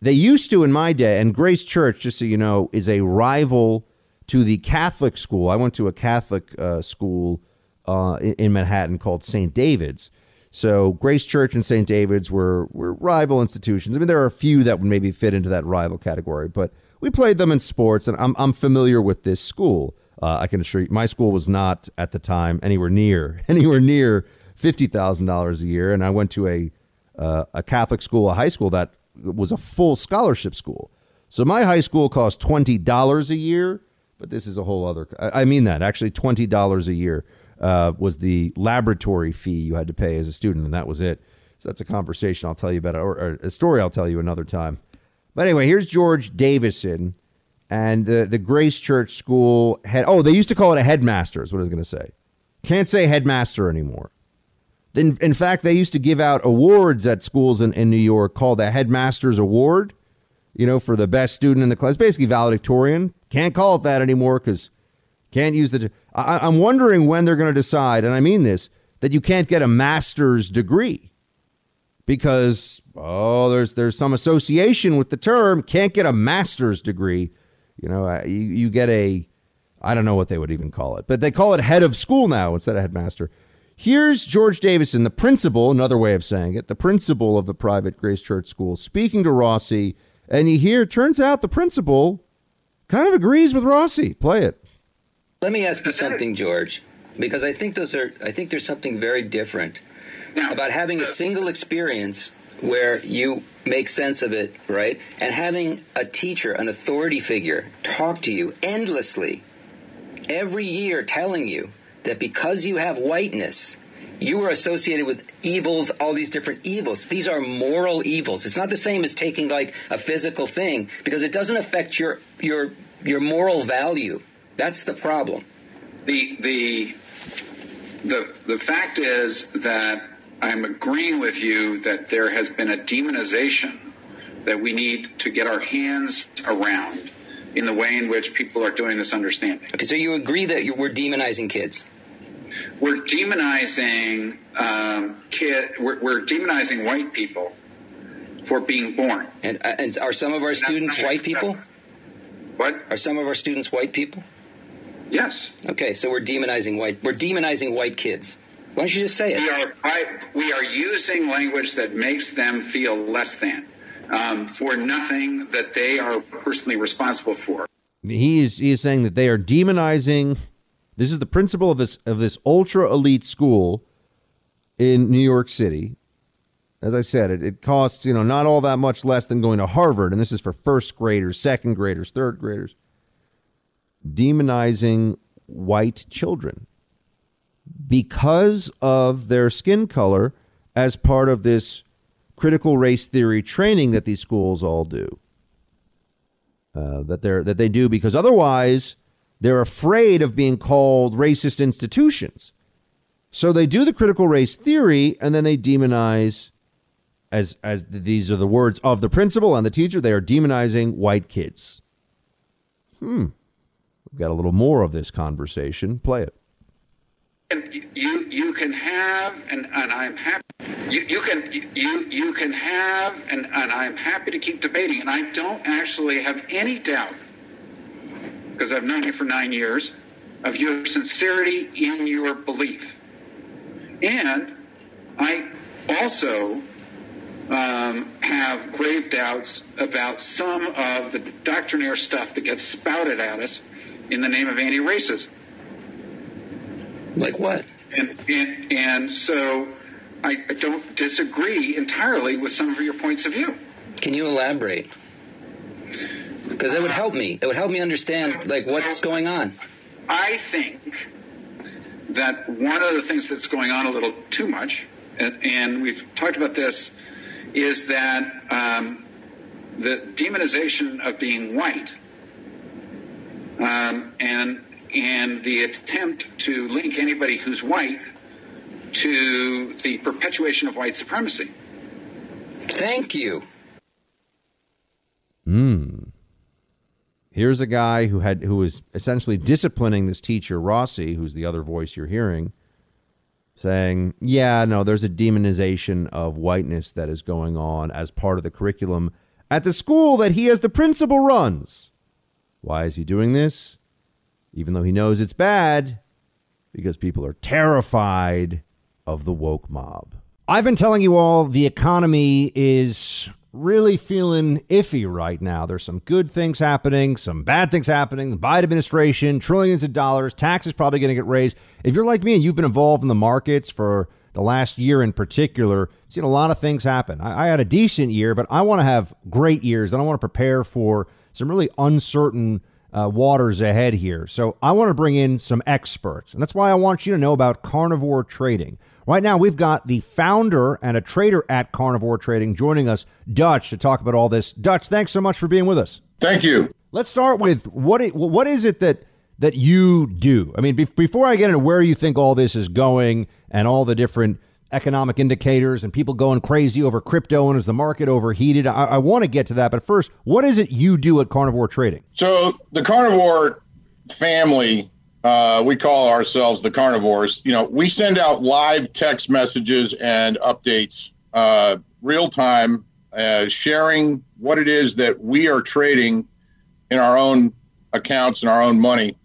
they used to in my day, and Grace Church, just so you know, is a rival to the Catholic school. I went to a Catholic uh, school uh, in, Manhattan called St. David's. So Grace Church and St. David's were, were rival institutions. I mean, there are a few that would maybe fit into that rival category, but we played them in sports, and I'm, I'm familiar with this school. Uh, I can assure you, my school was not at the time anywhere near anywhere near fifty thousand dollars a year, and I went to a uh, a Catholic school, a high school that was a full scholarship school. So my high school cost twenty dollars a year, but this is a whole other. I mean that actually twenty dollars a year uh, was the laboratory fee you had to pay as a student, and that was it. So that's a conversation I'll tell you about, or, or a story I'll tell you another time. But anyway, here's George Davison and the the Grace Church School head. Oh, they used to call it a headmaster. Is what I was going to say. Can't say headmaster anymore. In, in fact, they used to give out awards at schools in, in New York called the Headmaster's Award. You know, for the best student in the class. Basically, valedictorian. Can't call it that anymore because can't use the. I, I'm wondering when they're going to decide, and I mean this, that you can't get a master's degree because oh, there's there's some association with the term. Can't get a master's degree. You know, you, you get a. I don't know what they would even call it, but they call it head of school now instead of headmaster. Here's George Davison, the principal, another way of saying it, the principal of the private Grace Church School, speaking to Rossi. And you hear, turns out the principal kind of agrees with Rossi. Play it. Let me ask you something, George, because I think those are, I think there's something very different about having a single experience where you make sense of it, right? And having a teacher, an authority figure, talk to you endlessly every year telling you that because you have whiteness, you are associated with evils, all these different evils. These are moral evils. It's not the same as taking like a physical thing because it doesn't affect your your your moral value. That's the problem. The the the the fact is that I'm agreeing with you that there has been a demonization that we need to get our hands around in the way in which people are doing this understanding. Okay, so you agree that you, we're demonizing kids? We're demonizing um, kid. We're, we're, demonizing white people for being born. And, uh, and are some of our students white people? What are some of our students white people? Yes. Okay, so we're demonizing white. We're demonizing white kids. Why don't you just say it? We are, I, we are using language that makes them feel less than um, for nothing that they are personally responsible for. He is, he is saying that they are demonizing this is the principal of this of this ultra elite school in New York City. As I said, it, it costs, you know, not all that much less than going to Harvard, and this is for first graders, second graders, third graders. Demonizing white children because of their skin color as part of this critical race theory training that these schools all do. Uh, that they that they do because otherwise they're afraid of being called racist institutions. So they do the critical race theory and then they demonize as as these are the words of the principal and the teacher, they are demonizing white kids. Hmm. We've got a little more of this conversation. Play it. You you can have and, and I'm happy you, you can you you can have and, and I'm happy to keep debating and I don't actually have any doubt because I've known you for nine years, of your sincerity in your belief. And I also um, have grave doubts about some of the doctrinaire stuff that gets spouted at us in the name of anti-racism. Like what? And, and, and so I, I don't disagree entirely with some of your points of view. Can you elaborate? Because it would help me. It would help me understand like what's going on. I think that one of the things that's going on a little too much, and, and we've talked about this, is that um, the demonization of being white um, and and the attempt to link anybody who's white to the perpetuation of white supremacy. Thank you. Hmm. Here's a guy who had who was essentially disciplining this teacher Rossi, who's the other voice you're hearing, saying, "Yeah, no, there's a demonization of whiteness that is going on as part of the curriculum at the school that he as the principal runs." Why is he doing this? Even though he knows it's bad, because people are terrified of the woke mob. I've been telling you all the economy is really feeling iffy right now. There's some good things happening, some bad things happening. The Biden administration, trillions of dollars, taxes probably going to get raised. If you're like me and you've been involved in the markets for the last year in particular, seen a lot of things happen. I, I had a decent year, but I want to have great years and I want to prepare for some really uncertain uh, waters ahead here. So I want to bring in some experts, and that's why I want you to know about carnivore trading. Right now, we've got the founder and a trader at Carnivore Trading joining us, Dutch, to talk about all this. Dutch, thanks so much for being with us. Thank you. Let's start with what it, what is it that that you do? I mean, be- before I get into where you think all this is going and all the different economic indicators and people going crazy over crypto and is the market overheated? I, I want to get to that, but first, what is it you do at Carnivore Trading? So the Carnivore family, uh, we call ourselves the Carnivores. You know, we send out live text messages and updates, uh, real time, uh, sharing what it is that we are trading in our own accounts and our own money.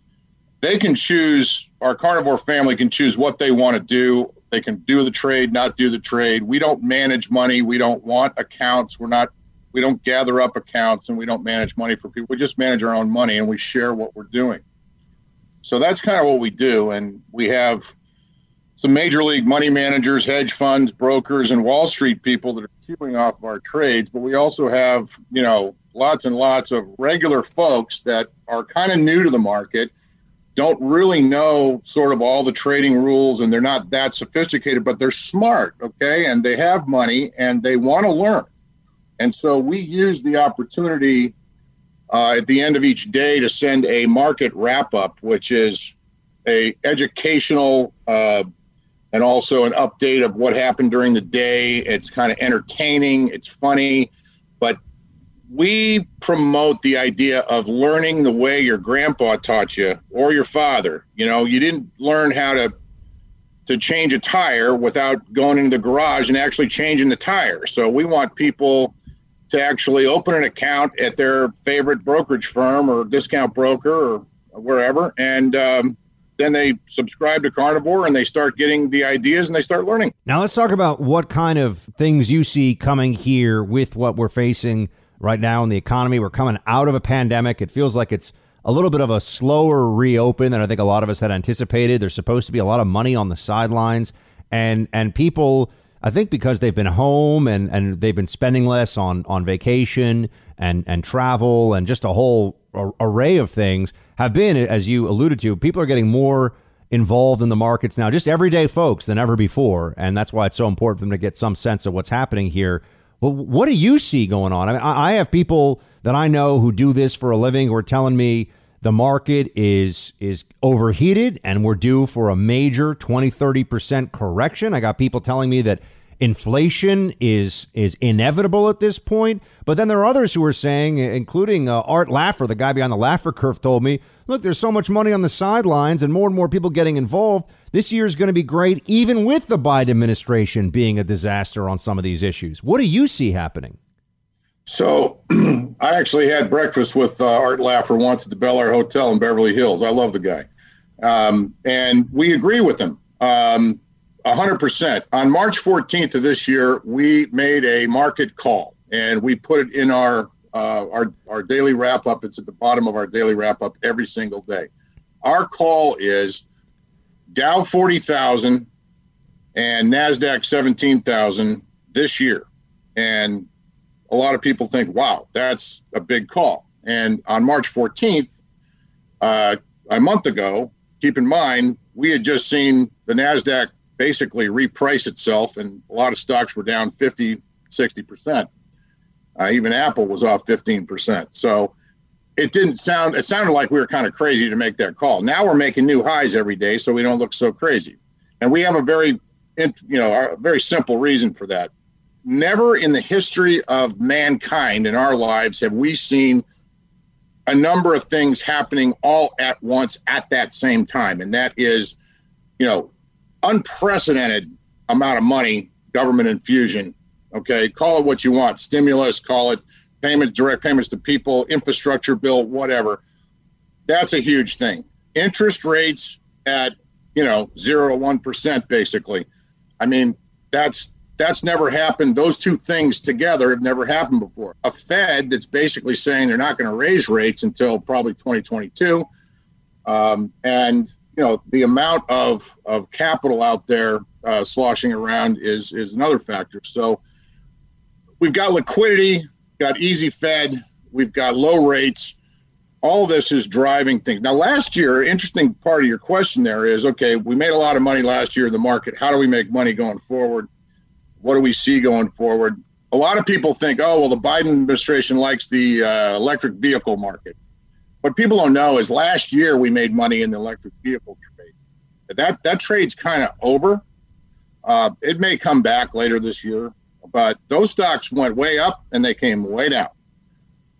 They can choose. Our Carnivore family can choose what they want to do they can do the trade, not do the trade. We don't manage money. We don't want accounts. We're not. We don't gather up accounts and we don't manage money for people. We just manage our own money and we share what we're doing. So that's kind of what we do. And we have some major league money managers, hedge funds, brokers, and Wall Street people that are keeping off of our trades. But we also have, you know, lots and lots of regular folks that are kind of new to the market don't really know sort of all the trading rules and they're not that sophisticated, but they're smart, okay? And they have money and they want to learn. And so we use the opportunity uh, at the end of each day to send a market wrap up, which is a educational uh, and also an update of what happened during the day. It's kind of entertaining, it's funny, but we promote the idea of learning the way your grandpa taught you or your father. You know, you didn't learn how to to change a tire without going into the garage and actually changing the tire. So we want people to actually open an account at their favorite brokerage firm or discount broker or wherever, and um, then they subscribe to Carnivore and they start getting the ideas and they start learning. Now let's talk about what kind of things you see coming here with what we're facing right now in the economy. We're coming out of a pandemic. It feels like it's a little bit of a slower reopen than I think a lot of us had anticipated. There's supposed to be a lot of money on the sidelines, and and people, I think, because they've been home and and they've been spending less on on vacation and and travel and just a whole array of things have been, as you alluded to, people are getting more involved in the markets now, just everyday folks than ever before, and that's why it's so important for them to get some sense of what's happening here well, what do you see going on? I mean, I have people that I know who do this for a living who are telling me the market is is overheated and we're due for a major 20 30% correction. I got people telling me that inflation is is inevitable at this point. But then there are others who are saying, including uh, Art Laffer, the guy behind the Laffer curve, told me, look, there's so much money on the sidelines and more and more people getting involved. This year is going to be great, even with the Biden administration being a disaster on some of these issues. What do you see happening? So, I actually had breakfast with uh, Art Laffer once at the Bel Air Hotel in Beverly Hills. I love the guy. Um, and we agree with him. Um, 100%. On March 14th of this year, we made a market call and we put it in our uh, our our daily wrap up. It's at the bottom of our daily wrap up every single day. Our call is Dow 40,000 and Nasdaq 17,000 this year. And a lot of people think, wow, that's a big call. And on March 14th, uh, a month ago, keep in mind, we had just seen the NASDAQ basically reprice itself, and a lot of stocks were down 50, 60%. Uh, even Apple was off 15%. So it didn't sound it sounded like we were kind of crazy to make that call. Now we're making new highs every day, so we don't look so crazy. And we have a very you know a very simple reason for that. Never in the history of mankind in our lives have we seen a number of things happening all at once at that same time, and that is, you know, unprecedented amount of money government infusion. Okay, call it what you want, stimulus, call it payments, direct payments to people, infrastructure bill, whatever. That's a huge thing. Interest rates at you know zero to one percent, basically. I mean, that's that's never happened. Those two things together have never happened before. A Fed that's basically saying they're not going to raise rates until probably 2022, um, and you know the amount of of capital out there uh, sloshing around is is another factor. So we've got liquidity got easy fed, we've got low rates. All this is driving things. Now, last year, interesting part of your question there is okay, we made a lot of money last year in the market. How do we make money going forward? What do we see going forward? A lot of people think, oh, well, the Biden administration likes the uh, electric vehicle market. What people don't know is last year we made money in the electric vehicle trade. That that trade's kind of over. Uh, it may come back later this year, but those stocks went way up and they came way down.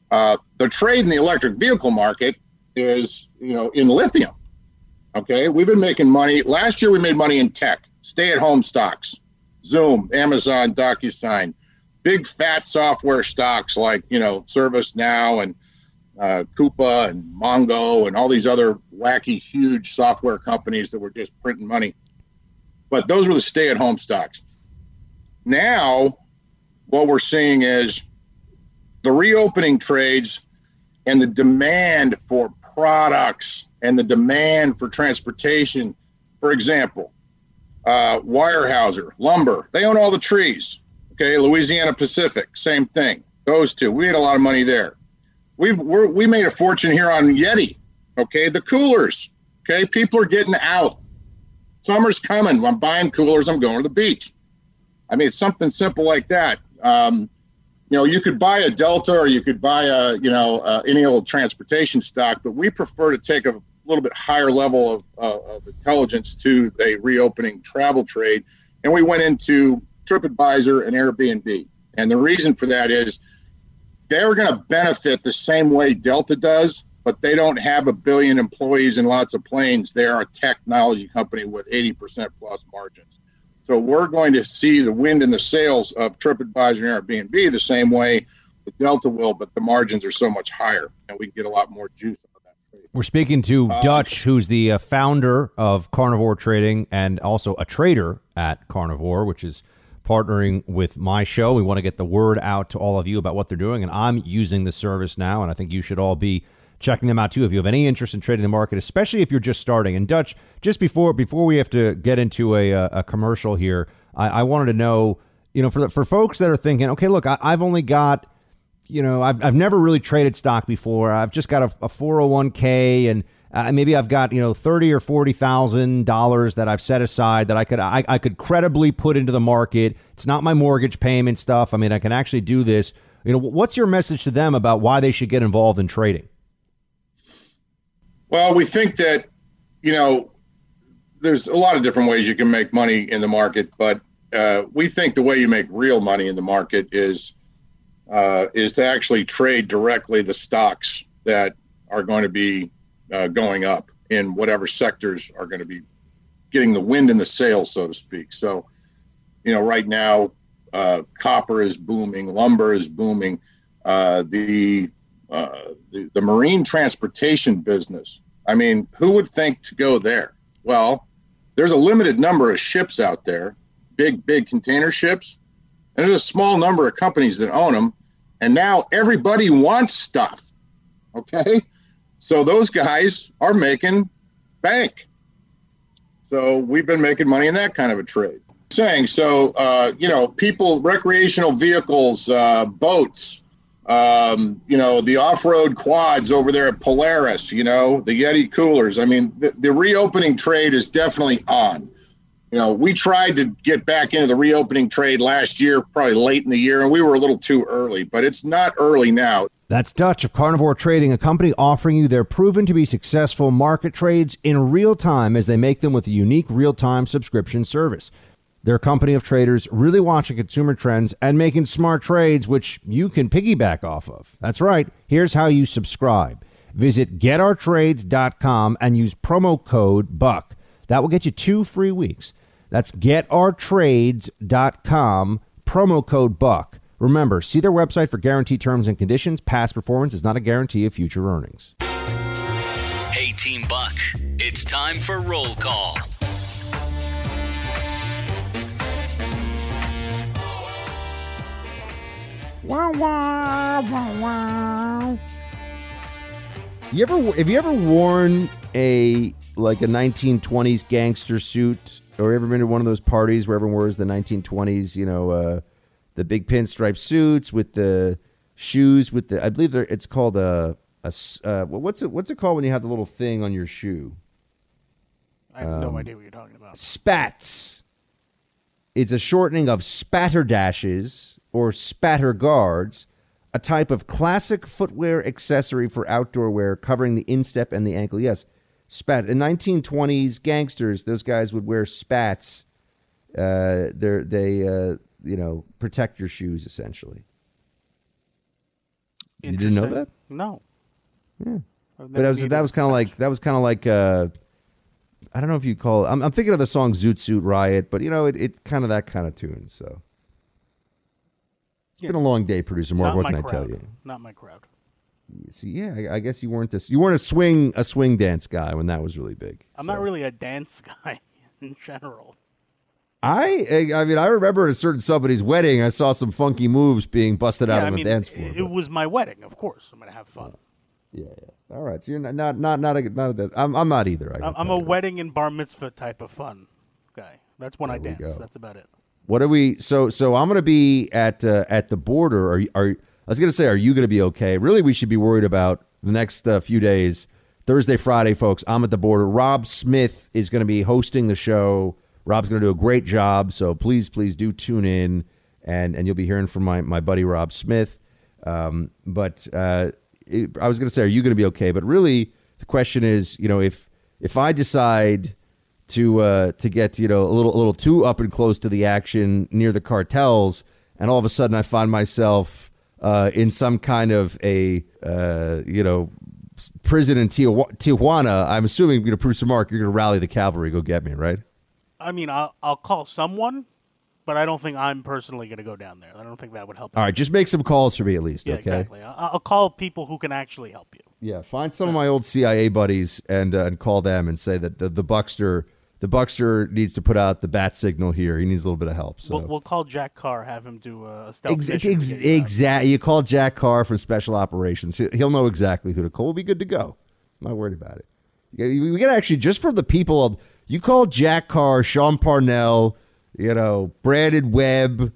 Uh, the trade in the electric vehicle market is, you know, in lithium. Okay, we've been making money. Last year, we made money in tech, stay-at-home stocks, Zoom, Amazon, DocuSign, big fat software stocks like you know ServiceNow and uh, Coupa and Mongo and all these other wacky, huge software companies that were just printing money. But those were the stay-at-home stocks. Now, what we're seeing is the reopening trades and the demand for products and the demand for transportation. For example, uh, Weyerhaeuser, lumber, they own all the trees. Okay, Louisiana Pacific, same thing. Those two, we had a lot of money there. We've we're, we made a fortune here on Yeti. Okay, the coolers. Okay, people are getting out. Summer's coming. I'm buying coolers. I'm going to the beach. I mean, it's something simple like that. Um, you know, you could buy a Delta or you could buy a, you know, uh, any old transportation stock, but we prefer to take a little bit higher level of, uh, of intelligence to the reopening travel trade. And we went into TripAdvisor and Airbnb. And the reason for that is they're going to benefit the same way Delta does, but they don't have a billion employees and lots of planes. They're a technology company with 80% plus margins. So we're going to see the wind in the sails of TripAdvisor and Airbnb the same way the Delta will, but the margins are so much higher, and we can get a lot more juice out of that trade. We're speaking to Uh, Dutch, who's the uh, founder of Carnivore Trading and also a trader at Carnivore, which is partnering with my show. We want to get the word out to all of you about what they're doing, and I'm using the service now, and I think you should all be checking them out too if you have any interest in trading the market, especially if you're just starting. And Dutch, just before before we have to get into a a, a commercial here, I, I wanted to know, you know, for the, for folks that are thinking, okay, look, I, I've only got you know, I've, I've never really traded stock before. I've just got a, a 401k and uh, maybe I've got, you know, 30 or $40,000 that I've set aside that I could, I, I could credibly put into the market. It's not my mortgage payment stuff. I mean, I can actually do this. You know, what's your message to them about why they should get involved in trading? Well, we think that, you know, there's a lot of different ways you can make money in the market, but uh, we think the way you make real money in the market is uh, is to actually trade directly the stocks that are going to be uh, going up in whatever sectors are going to be getting the wind in the sails, so to speak. So, you know, right now, uh, copper is booming, lumber is booming. Uh, the, uh, the the marine transportation business. I mean, who would think to go there? Well, there's a limited number of ships out there, big big container ships, and there's a small number of companies that own them. And now everybody wants stuff. Okay, so those guys are making bank. So we've been making money in that kind of a trade. Saying so, uh, you know, people, recreational vehicles, uh, boats, um, you know, the off-road quads over there at Polaris, you know, the Yeti coolers. I mean, the, the reopening trade is definitely on. You know, we tried to get back into the reopening trade last year, probably late in the year, and we were a little too early, but it's not early now. That's Dutch of Carnivore Trading, a company offering you their proven to be successful market trades in real time as they make them with a unique real time subscription service. They're a company of traders really watching consumer trends and making smart trades, which you can piggyback off of. That's right. Here's how you subscribe visit getourtrades.com and use promo code BUCK. That will get you two free weeks. That's getourtrades.com, promo code BUCK. Remember, see their website for guaranteed terms and conditions. Past performance is not a guarantee of future earnings. Hey, Team Buck, it's time for roll call. Wow, wow, wow, wow. You ever have you ever worn a like a 1920s gangster suit or ever been to one of those parties where everyone wears the 1920s, you know, uh, the big pinstripe suits with the shoes with the I believe it's called a a uh, what's it what's it called when you have the little thing on your shoe? I have no Um, idea what you're talking about. Spats. It's a shortening of spatterdashes or spatter guards, a type of classic footwear accessory for outdoor wear covering the instep and the ankle. Yes, spat. In 1920s gangsters, those guys would wear spats. Uh, they're they uh, you know protect your shoes essentially. You didn't know that? No. Yeah. But that was that was kind of like that was kind of like uh, I don't know if you call it. I'm, I'm thinking of the song "Zoot Suit Riot," but you know it it kind of that kind of tune. So it's been a long day, producer Mark. Not What can I tell you? Not my crowd. See, yeah, I, I guess you weren't this. You weren't a swing a swing dance guy when that was really big. I'm not really a dance guy in general. I I mean I remember at a certain somebody's wedding, I saw some funky moves being busted out yeah, on I the dance floor. it, it was my wedding. Of course, I'm gonna have fun. Yeah, yeah. All right, so you're not not not not a, not a, I'm I'm not either. I I'm, gotta I'm tell a wedding and bar mitzvah type of fun guy. That's when I There we dance. go. That's about it. What are we? So so I'm gonna be at uh, at the border. Are you, are I was gonna say, are you gonna be okay? Really, we should be worried about the next uh, few days. Thursday, Friday, folks. I'm at the border. Rob Smith is gonna be hosting the show. Rob's gonna do a great job. So please, please do tune in, and and you'll be hearing from my my buddy Rob Smith. Um, but uh, it, I was gonna say, are you gonna be okay? But really, the question is, you know, if if I decide to uh, to get you know a little a little too up and close to the action near the cartels, and all of a sudden I find myself uh, in some kind of a uh, you know prison in Tijuana. I'm assuming you're gonna know, producer Mark, you're going to rally the cavalry, go get me, right? I mean, I'll, I'll call someone, but I don't think I'm personally gonna go down there. I don't think that would help. All right, just make some calls for me at least, Yeah, okay? exactly. I'll, I'll call people who can actually help you. Yeah, find some of my old CIA buddies and uh, and call them and say that the, the Buckster the Buckster needs to put out the bat signal here. He needs a little bit of help. So We'll, we'll call Jack Carr, have him do a stealth Ex- ex- to get you out. exactly. You call Jack Carr from Special Operations. He- He'll know exactly who to call. We'll be good to go. I'm not worried about it. We got actually just for the people of you call Jack Carr, Sean Parnell, you know, Brandon Webb,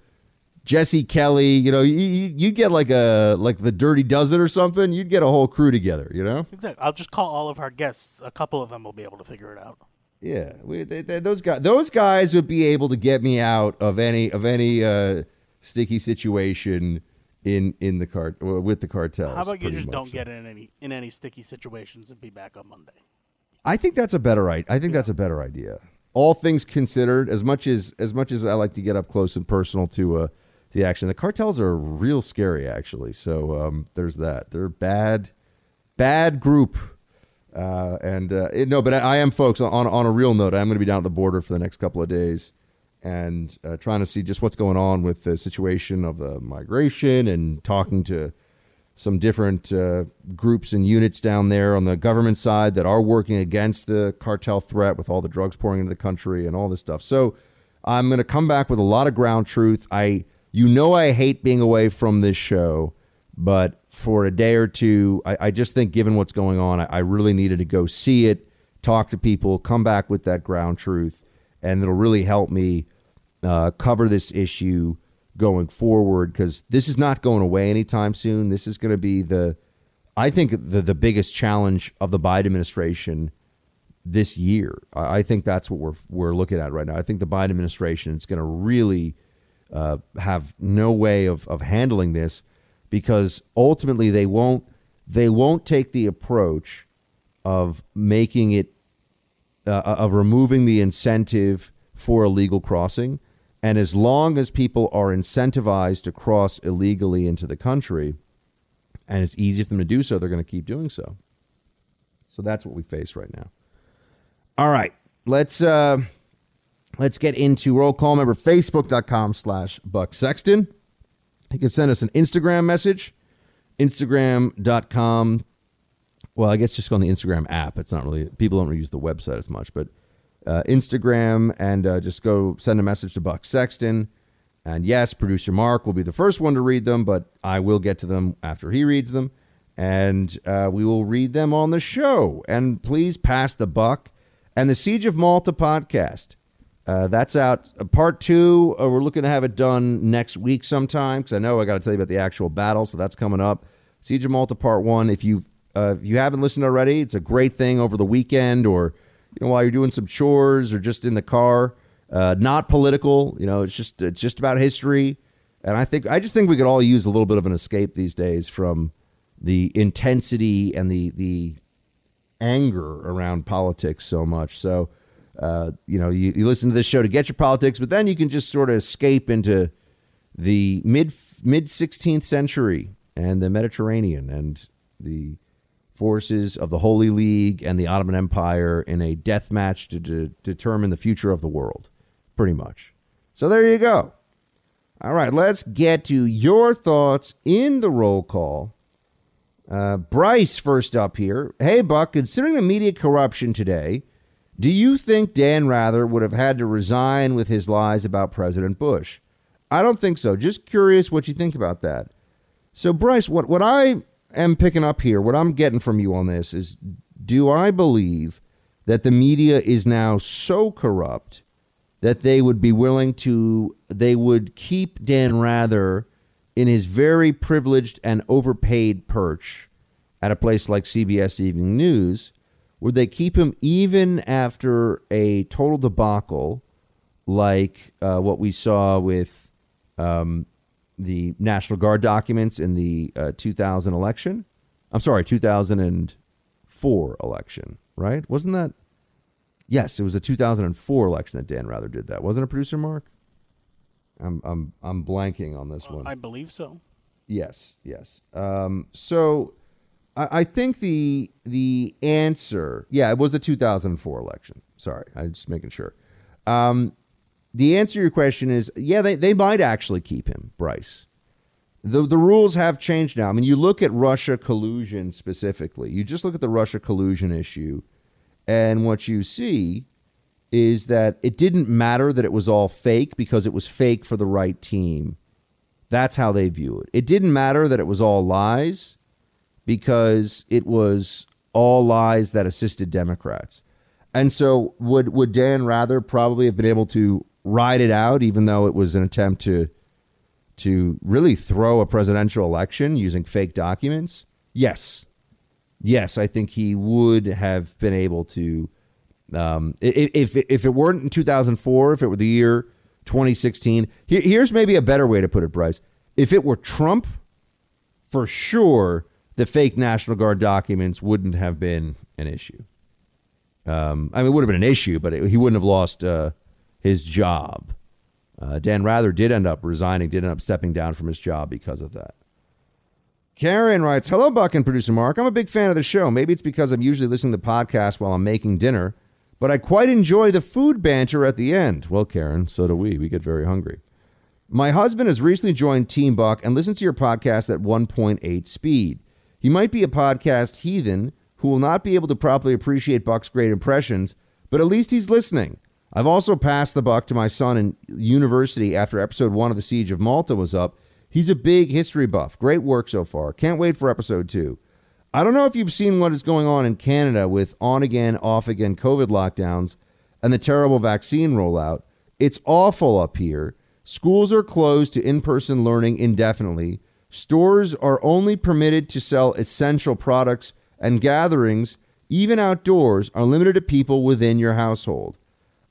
Jesse Kelly. You know, you, you you get like a like the Dirty Dozen or something. You'd get a whole crew together. You know. Exactly. I'll just call all of our guests. A couple of them will be able to figure it out. Yeah, we, they, they- those guys those guys would be able to get me out of any of any uh, sticky situation in in the cart with the cartels. How about you just don't get in any in any sticky situations and be back on Monday? I think that's a better I I think that's a better idea. All things considered, as much as as much as I like to get up close and personal to uh, the action, the cartels are real scary actually. So um, there's that. They're bad, bad group. Uh, and uh, it- no, but I, I am, folks. On on a real note, I'm going to be down at the border for the next couple of days, and uh, trying to see just what's going on with the situation of the migration, and talking to some different uh, groups and units down there on the government side that are working against the cartel threat with all the drugs pouring into the country and all this stuff. So I'm going to come back with a lot of ground truth. I, you know, I hate being away from this show, but for a day or two, I, I just think given what's going on, I, I really needed to go see it, talk to people, come back with that ground truth, and it'll really help me uh, cover this issue going forward because this is not going away anytime soon. This is going to be the, I think the the biggest challenge of the Biden administration this year. I I think that's what we're we're looking at right now. I think the Biden administration is going to really uh, have no way of of handling this because ultimately they won't they won't take the approach of making it uh, of removing the incentive for illegal crossing. And as long as people are incentivized to cross illegally into the country, and it's easy for them to do so, they're going to keep doing so. So that's what we face right now. All right, let's uh, let's get into roll call. member facebook.com slash Buck Sexton. You can send us an Instagram message, instagram.com. Well, I guess just go on the Instagram app. It's not really, people don't really use the website as much, but uh, Instagram and uh, just go send a message to Buck Sexton. And yes, producer Mark will be the first one to read them, but I will get to them after he reads them. And uh, we will read them on the show. And please pass the buck. And the Siege of Malta podcast. Uh, that's out. Uh, part two, uh, we're looking to have it done next week sometime because I know I got to tell you about the actual battle, so that's coming up. Siege of Malta part one. If you uh, if you haven't listened already, it's a great thing over the weekend or you know while you're doing some chores or just in the car. Uh, not political, you know. It's just it's just about history, and I think I just think we could all use a little bit of an escape these days from the intensity and the the anger around politics so much. So uh, you know, you, you listen to this show to get your politics, but then you can just sort of escape into the mid mid 16th century and the Mediterranean and the forces of the Holy League and the Ottoman Empire in a death match to, determine the future of the world, pretty much. So there you go. All right, let's get to your thoughts in the roll call. Uh, Bryce, first up here. Hey, Buck, considering the media corruption today, do you think Dan Rather would have had to resign with his lies about President Bush? I don't think so. Just curious what you think about that. So, Bryce, what, what I am picking up here, what I'm getting from you on this is do I believe that the media is now so corrupt that they would be willing to, they would keep Dan Rather in his very privileged and overpaid perch at a place like CBS Evening News? Would they keep him even after a total debacle like uh, what we saw with um, the National Guard documents in the uh, 2000 election. I'm sorry, 2004 election, right? Wasn't that? Yes, it was a 2004 election that Dan Rather did that. Wasn't it, producer Mark? I'm I'm I'm blanking on this one. I believe so. Yes, yes. Um, so I, think the the answer, yeah, it was the 2004 election. Sorry, I'm just making sure. Um, the answer to your question is yeah, they, they might actually keep him, Bryce. The, the rules have changed now. I mean, you look at Russia collusion specifically, you just look at the Russia collusion issue, and what you see is that it didn't matter that it was all fake because it was fake for the right team. That's how they view it. It didn't matter that it was all lies because it was all lies that assisted Democrats. And so would would Dan Rather probably have been able to ride it out, even though it was an attempt to to really throw a presidential election using fake documents? Yes, yes, I think he would have been able to. Um, if if it weren't in 2004, if it were the year 2016, here's maybe a better way to put it, Bryce. If it were Trump, for sure, the fake National Guard documents wouldn't have been an issue. Um, I mean, it would have been an issue, but it, he wouldn't have lost. Uh, his job. Uh, Dan Rather did end up resigning, did end up stepping down from his job because of that. Karen writes, Hello, Buck and producer Mark. I'm a big fan of the show. Maybe it's because I'm usually listening to the podcast while I'm making dinner, but I quite enjoy the food banter at the end. Well, Karen, so do we. We get very hungry. My husband has recently joined Team Buck and listened to your podcast at 1.8 speed. He might be a podcast heathen who will not be able to properly appreciate Buck's great impressions, but at least he's listening. I've also passed the buck to my son in university after episode one of The Siege of Malta was up. He's a big history buff. Great work so far. Can't wait for episode two. I don't know if you've seen what is going on in Canada with on again, off again COVID lockdowns and the terrible vaccine rollout. It's awful up here. Schools are closed to in person learning indefinitely. Stores are only permitted to sell essential products, and gatherings, even outdoors, are limited to people within your household.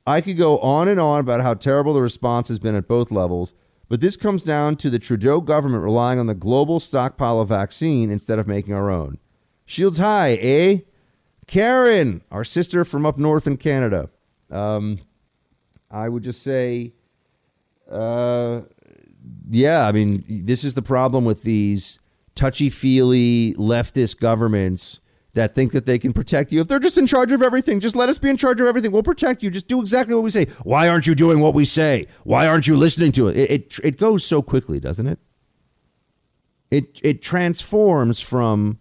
I could go on and on about how terrible the response has been at both levels, but this comes down to the Trudeau government relying on the global stockpile of vaccine instead of making our own. Shields high, eh? Karen, our sister from up north in Canada. Um, I would just say, uh, yeah, I mean, this is the problem with these touchy feely leftist governments that think that they can protect you. If they're just in charge of everything, just let us be in charge of everything. We'll protect you. Just do exactly what we say. Why aren't you doing what we say? Why aren't you listening to it? It it, it goes so quickly, doesn't it? It it transforms from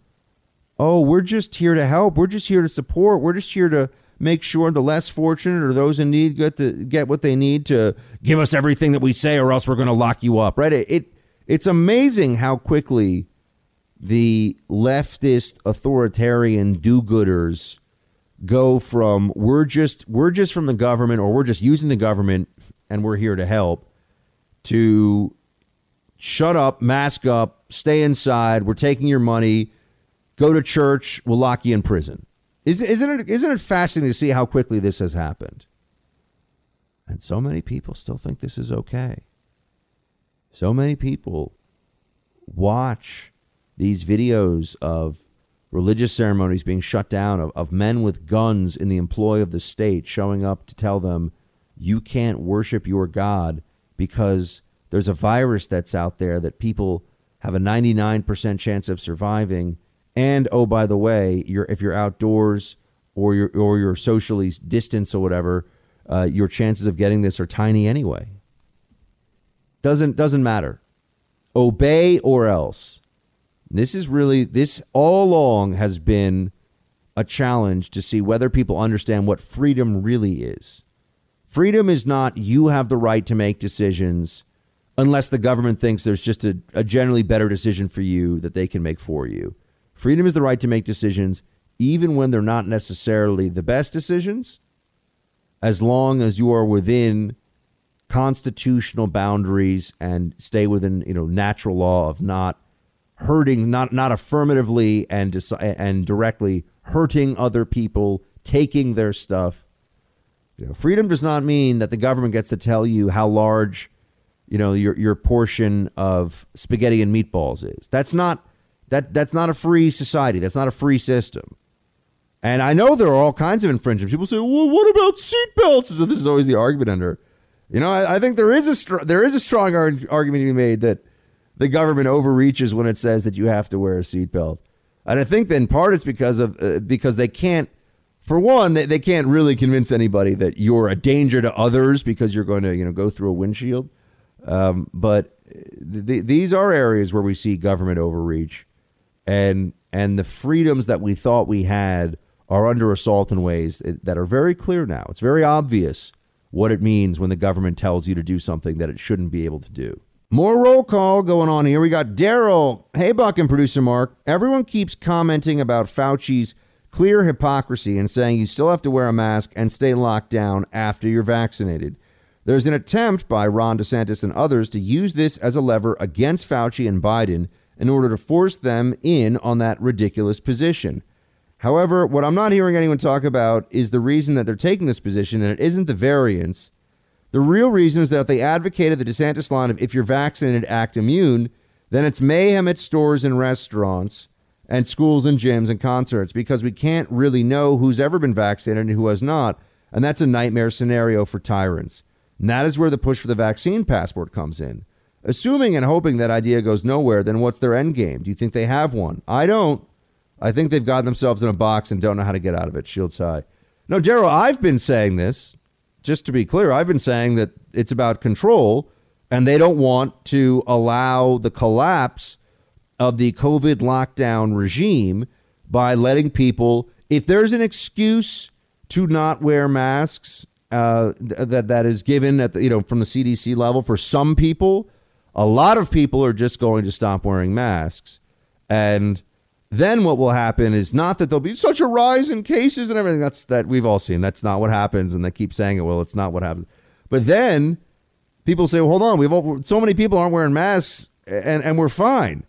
oh, we're just here to help. We're just here to support. We're just here to make sure the less fortunate or those in need get the get what they need to give us everything that we say or else we're going to lock you up, right? It, it it's amazing how quickly the leftist authoritarian do-gooders go from we're just we're just from the government or we're just using the government and we're here to help to shut up, mask up, stay inside, we're taking your money, go to church, we'll lock you in prison. Isn't it, isn't it fascinating to see how quickly this has happened? And so many people still think this is okay. So many people watch these videos of religious ceremonies being shut down, of, of men with guns in the employ of the state showing up to tell them, you can't worship your God because there's a virus that's out there that people have a 99% chance of surviving. And oh, by the way, you're, if you're outdoors or you're, or you're socially distanced or whatever, uh, your chances of getting this are tiny anyway. Doesn't doesn't matter. Obey or else. This is really this all along has been a challenge to see whether people understand what freedom really is. Freedom is not you have the right to make decisions unless the government thinks there's just a, a generally better decision for you that they can make for you. Freedom is the right to make decisions even when they're not necessarily the best decisions, as long as you are within constitutional boundaries and stay within you know natural law of not hurting not not affirmatively and and directly hurting other people taking their stuff. You know freedom does not mean that the government gets to tell you how large you know your your portion of spaghetti and meatballs is. That's not that that's not a free society that's not a free system and I know there are all kinds of infringements. People say, "Well, what about seatbelts?" So this is always the argument under you know, I, I think there is a str- there is a strong ar- argument to be made that the government overreaches when it says that you have to wear a seatbelt, and I think then part it's because of uh, because they can't. For one, they, they can't really convince anybody that you're a danger to others because you're going to you know go through a windshield. Um, but th- th- these are areas where we see government overreach, and and the freedoms that we thought we had are under assault in ways that are very clear now. It's very obvious what it means when the government tells you to do something that it shouldn't be able to do. More roll call going on here. We got Daryl. Hey, Buck and producer Mark. Everyone keeps commenting about Fauci's clear hypocrisy and saying you still have to wear a mask and stay locked down after you're vaccinated. There's an attempt by Ron DeSantis and others to use this as a lever against Fauci and Biden in order to force them in on that ridiculous position. However, what I'm not hearing anyone talk about is the reason that they're taking this position, and it isn't the variants. The real reason is that if they advocated the DeSantis line of if you're vaccinated, act immune, then it's mayhem at stores and restaurants and schools and gyms and concerts because we can't really know who's ever been vaccinated and who has not. And that's a nightmare scenario for tyrants. And that is where the push for the vaccine passport comes in. Assuming and hoping that idea goes nowhere, then what's their end game? Do you think they have one? I don't. I think they've got themselves in a box and don't know how to get out of it. Shields high. No, Daryl, I've been saying this. Just to be clear, I've been saying that it's about control, and they don't want to allow the collapse of the COVID lockdown regime by letting people, if there's an excuse to not wear masks uh, that that is given at the, you know from the CDC level for some people, a lot of people are just going to stop wearing masks, and then what will happen is not that there'll be such a rise in cases and everything. That's that we've all seen. That's not what happens, and they keep saying it. Well, it's not what happens. But then people say, well, "Hold on, we've all, so many people aren't wearing masks, and and we're fine."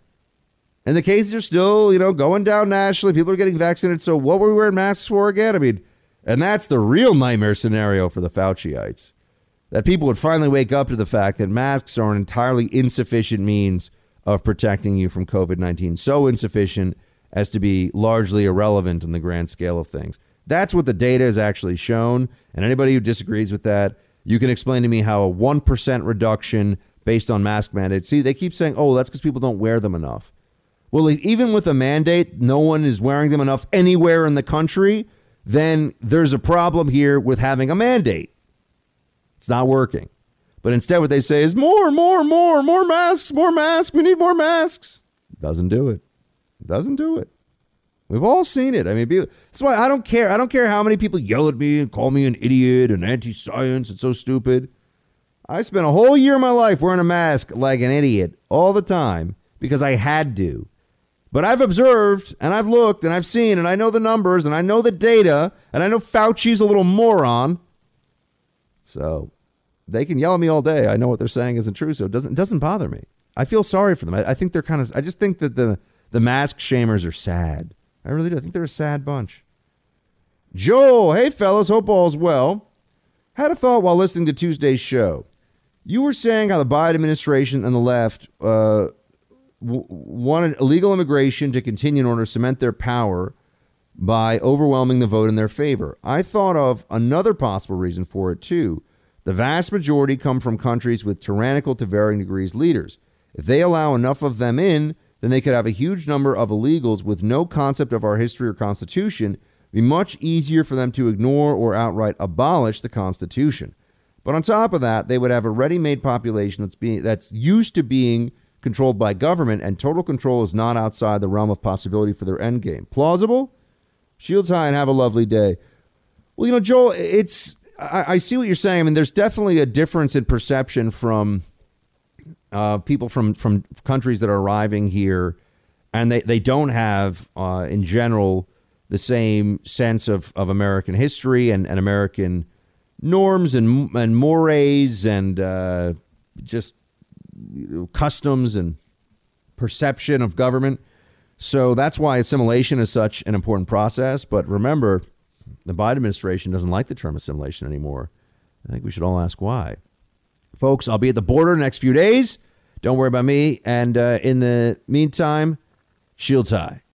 And the cases are still, you know, going down nationally. People are getting vaccinated. So what were we wearing masks for again? I mean, and that's the real nightmare scenario for the Fauciites. That people would finally wake up to the fact that masks are an entirely insufficient means of protecting you from COVID 19. So insufficient as to be largely irrelevant in the grand scale of things. That's what the data has actually shown. And anybody who disagrees with that, you can explain to me how a 1% reduction based on mask mandates. See, they keep saying, oh, that's because people don't wear them enough. Well, even with a mandate, no one is wearing them enough anywhere in the country, then there's a problem here with having a mandate. It's not working. But instead, what they say is more, more, more, more masks, more masks. We need more masks. Doesn't do it. Doesn't do it. We've all seen it. I mean, that's why I don't care. I don't care how many people yell at me and call me an idiot and anti-science. It's so stupid. I spent a whole year of my life wearing a mask like an idiot all the time because I had to. But I've observed and I've looked and I've seen and I know the numbers and I know the data and I know Fauci's a little moron. So they can yell at me all day. I know what they're saying isn't true, so it doesn't it doesn't bother me. I feel sorry for them. I, I think they're kind of. I just think that the the mask shamers are sad. I really do. I think they're a sad bunch. Joel, hey fellas, hope all's well. Had a thought while listening to Tuesday's show. You were saying how the Biden administration and the left uh, w- wanted illegal immigration to continue in order to cement their power by overwhelming the vote in their favor. I thought of another possible reason for it too. The vast majority come from countries with tyrannical to varying degrees leaders. If they allow enough of them in, then they could have a huge number of illegals with no concept of our history or constitution. It'd be much easier for them to ignore or outright abolish the Constitution. But on top of that, they would have a ready-made population that's being that's used to being controlled by government, and total control is not outside the realm of possibility for their end game. Plausible? Shields high and have a lovely day. Well, you know, Joel, it's I, I see what you're saying. I mean, there's definitely a difference in perception from uh, people from from countries that are arriving here, and they they don't have, uh, in general, the same sense of of American history and, and American norms and and mores and uh, just you know, customs and perception of government. So that's why assimilation is such an important process. But remember, the Biden administration doesn't like the term assimilation anymore. I think we should all ask why. Folks, I'll be at the border the next few days. Don't worry about me. And uh, in the meantime, shields high.